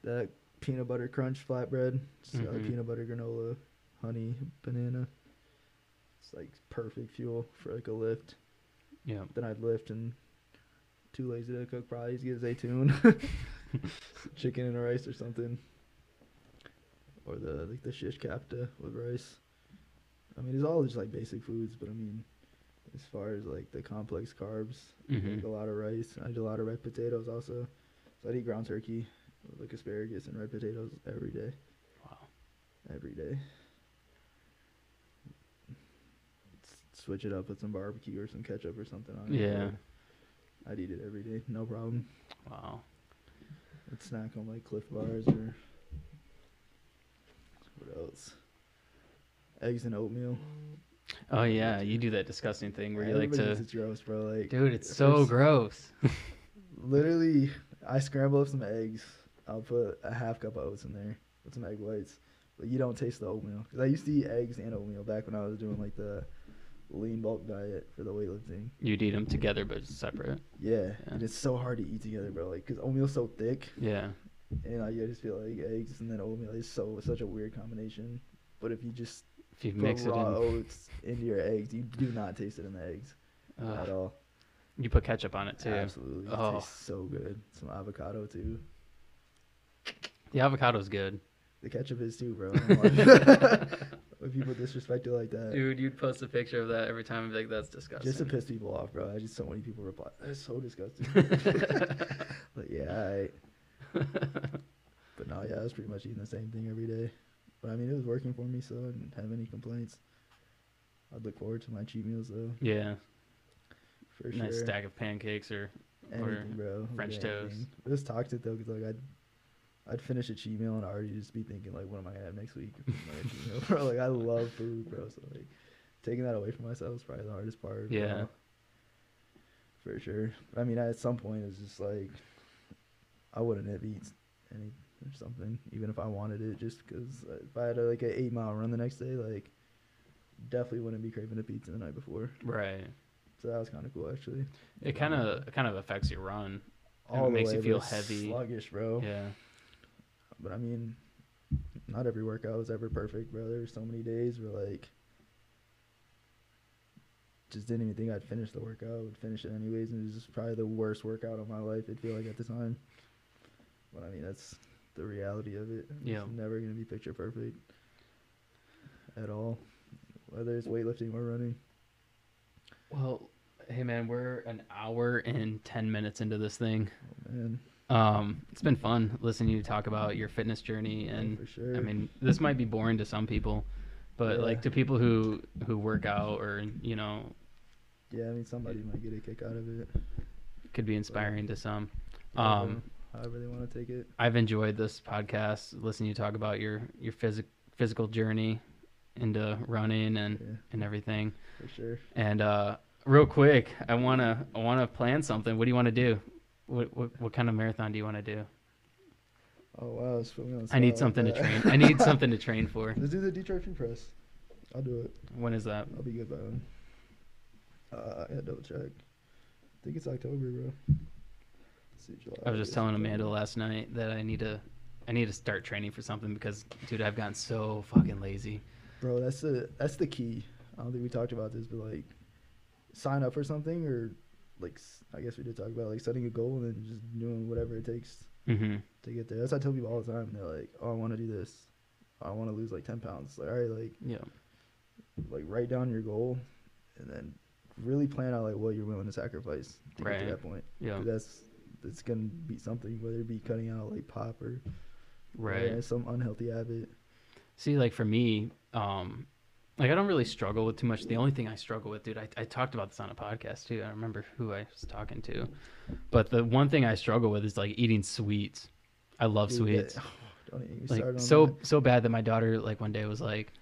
that peanut butter crunch flatbread, like, Mhm. peanut butter granola, honey, banana. It's like perfect fuel for like a lift. Yeah. Then I'd lift and too lazy to cook. Probably just get a Zaytoon, chicken and rice or something, or the like the shish kafta with rice. I mean, it's all just like basic foods, but I mean, as far as like the complex carbs, Mhm. like a lot of rice. I eat a lot of red potatoes also. So I eat ground turkey, with like asparagus and red potatoes every day. Wow. Every day. S- Switch it up with some barbecue or some ketchup or something on it. Yeah. I'd eat it every day, no problem. Wow. I'd snack on like Clif Bars or what else? Eggs and oatmeal. Oh yeah, you do that disgusting thing where you like Everybody to. thinks it's gross, bro. Like, Dude, it's so gross. Literally, I scramble up some eggs. I'll put a half cup of oats in there with some egg whites, but you don't taste the oatmeal. Cause I used to eat eggs and oatmeal back when I was doing like the lean bulk diet for the weightlifting. You'd eat them together but separate. Yeah, Yeah. and it's so hard to eat together, bro. Like, cause oatmeal's so thick, Yeah. And I just feel like eggs and then oatmeal is so such a weird combination. But if you just If you mix it raw in, oats into your eggs, you do not taste it in the eggs at all. you put ketchup on it too. Absolutely, it Oh. tastes so good. Some avocado too. The avocado is good. The ketchup is too, bro. I don't know When people disrespect it like that, Dude, you'd post a picture of that every time and be like, "That's disgusting." just to piss people off, bro. I just so many people reply. That's so disgusting. like, yeah, I. But no, yeah, I was pretty much eating the same thing every day. But I mean, it was working for me, so I didn't have any complaints. I'd look forward to my cheat meals though, yeah, for nice sure. stack of pancakes or or Anything, bro. I'll French get toast. anything. It was toxic though, cause like I'd. I'd finish a cheat meal and already just be thinking like, what am I gonna have next week? my cheat meal, bro? Like I love food, bro. So like, taking that away from myself is probably the hardest part. Yeah. know, For sure. I mean, at some point, it's just like, I wouldn't have eaten any or something, even if I wanted it, just because if I had a, like an eight mile run the next day, like, definitely wouldn't be craving a pizza the night before. right. So that was kind of cool, actually. It kind of kind of affects your run. All the makes you way, but feel heavy. sluggish, bro. Yeah. But I mean, not every workout was ever perfect, bro. There were so many days where like just didn't even think I'd finish the workout. I would finish it anyways, and it was probably the worst workout of my life. It feel like at the time. But I mean, that's the reality of it. Yeah. It's never gonna be picture perfect at all, whether it's weightlifting or running. Well, hey man, we're an hour and ten minutes into this thing. Oh, man, Um, it's been fun listening to you talk about your fitness journey, and for sure. I mean, this might be boring to some people, but Yeah. like to people who who work out or you know yeah, I mean, somebody might get a kick out of it. could be inspiring to some. Um, however they want to take it. I've enjoyed this podcast, listening to you talk about your your physic physical journey into running and Yeah, and everything. for sure. And uh, real quick, I wanna I wanna plan something. What do you want to do? What, what what kind of marathon do you want to do? Oh wow, it's put me on I need something to like that. train. I need something to train for. Let's do the Detroit Free Press. I'll do it. When is that? I'll be good by then. Uh, I gotta double check. I think it's October, bro. See, July, I was just telling Amanda last night that I need to I need to start training for something because dude, I've gotten so fucking lazy. Bro, that's the that's the key. I don't think we talked about this, but like, sign up for something or like I guess we did talk about like setting a goal and then just doing whatever it takes Mhm. to get there. That's what I tell people all the time. They're like, "Oh, I want to do this. I want to lose like ten pounds." Like, all right, like Yeah. like write down your goal and then really plan out like what you're willing to sacrifice to get to that point. Yeah. That's it's gonna be something, whether it be cutting out like pop or Right. yeah, some unhealthy habit. See, like for me, um, like I don't really struggle with too much. The only thing I struggle with, dude, I, I talked about this on a podcast too. I don't remember who I was talking to, but the one thing I struggle with is like eating sweets. I love Dude, sweets. that- don't even get me like so that. so bad that my daughter like one day was like,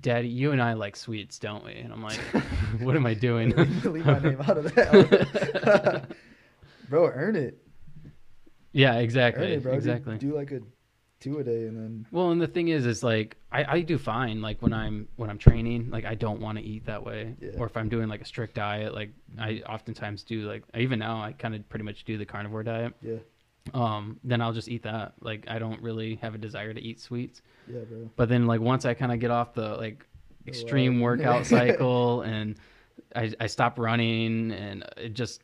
"Daddy, you and I like sweets, don't we?" And I'm like, "What am I doing?" Leave my name out of that. bro, earn it. yeah, exactly, it, bro. Do- exactly. Do, like a two a day, and then Well, and the thing is, is like I, I do fine. Like when I'm when I'm training, like I don't want to eat that way. Yeah. Or if I'm doing like a strict diet, like I oftentimes do. Like even now, I kind of pretty much do the carnivore diet. yeah, Um, then I'll just eat that. Like I don't really have a desire to eat sweets. yeah, bro. But then like once I kind of get off the like extreme workout cycle and I I stop running and it just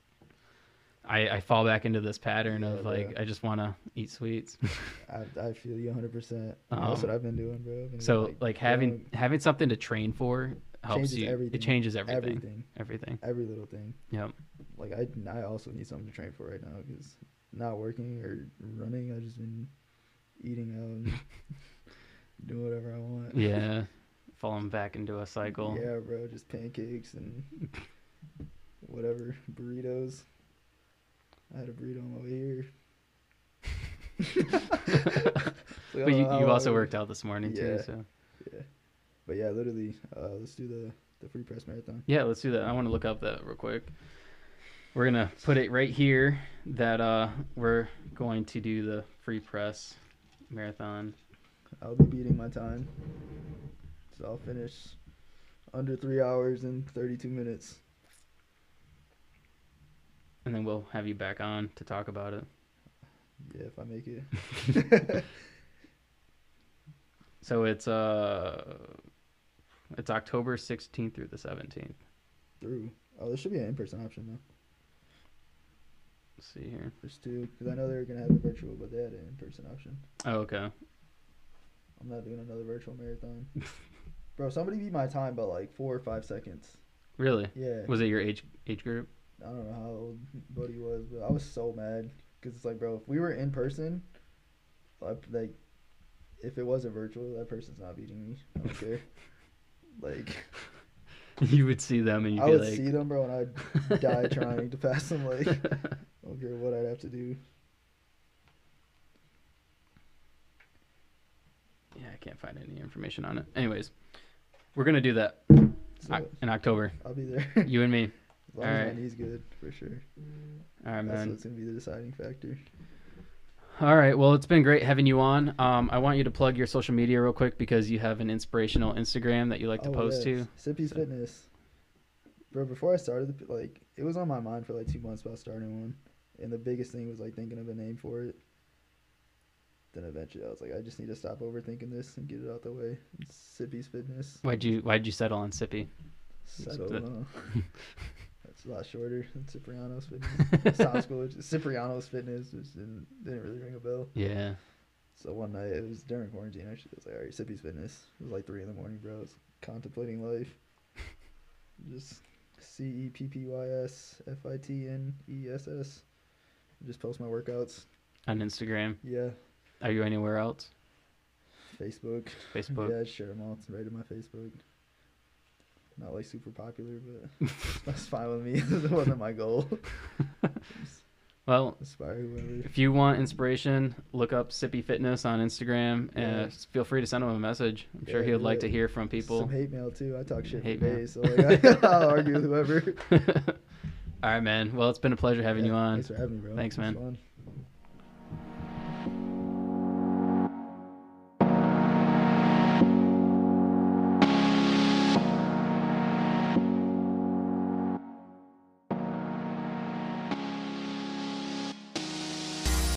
I, I fall back into this pattern Yeah, of bro. like I just want to eat sweets. I, I feel you 100. percent Um, That's what I've been doing, bro. Been, So like, having growing- having something to train for helps you. everything. It changes everything. everything, Everything. every little thing. Yep. Like I, I also need something to train for right now because not working or running, I've just been eating out and doing whatever I want. Yeah. Falling back into a cycle. Yeah, bro, just pancakes and whatever burritos. I had a burrito on my way here. I But you, you also worked out this morning too. Yeah. So Yeah, but yeah, literally, uh, let's do the the free press marathon. yeah, let's do that. I want to look up that real quick. We're gonna put it right here that uh we're going to do the free press marathon. I'll be beating my time, so I'll finish under three hours and thirty two minutes. And then we'll have you back on to talk about it. Yeah, if I make it. So it's uh it's October 16th through the 17th. Through. Oh, there should be an in person option though. Let's see here. There's two, because I know they were gonna have a virtual, but they had an in person option. Oh, okay. I'm not doing another virtual marathon. Bro, somebody beat my time by like four or five seconds. Really? Yeah. Was it your age age group? I don't know how old Buddy was, but I was so mad because it's like, bro, if we were in person, like, like, if it wasn't virtual, that person's not beating me. I don't care. Like, you would see them and you'd I be would like see them, bro, and I'd die trying to pass them. Like, I don't care what I'd have to do. Yeah, I can't find any information on it. Anyways, we're gonna do that So in October. I'll be there. You and me. As long as alright. my knee's good, for sure. All right, That's man. what's gonna be the deciding factor. All right. Well, it's been great having you on. Um, I want you to plug your social media real quick because you have an inspirational Instagram that you like to Oh, post yes. to. Ceppy's So- Fitness. Bro, before I started, like, it was on my mind for like two months about starting one, and the biggest thing was like thinking of a name for it. Then eventually, I was like, I just need to stop overthinking this and get it out the way. It's Ceppy's Fitness. Why'd you Why'd you settle on Sippy? Settle. uh, a lot shorter than Cepriano's Fitness. Sounds cool. It's Cepriano's Fitness, which didn't, didn't really ring a bell. Yeah. So one night, it was during quarantine actually. I was like, all right, Ceppy's Fitness. It was like three in the morning, bro. I was contemplating life. Just C E P P Y S F I T N E S S. Just post my workouts. On Instagram. Yeah, Are you anywhere else? Facebook. Facebook. Yeah, I share them all right to my Facebook. Not like super popular, but that's fine with me. it wasn't my goal. Well, inspire whoever. if you want inspiration, look up Ceppy Fitness on Instagram and Yeah. feel free to send him a message. I'm sure he would like it. to hear from people. Some hate mail too. I talk shit Hate mail. days, so like, I, I'll argue with whoever. All right, man. Well, it's been a pleasure having Yeah, you on. Thanks for having me, bro. Thanks, man. fun.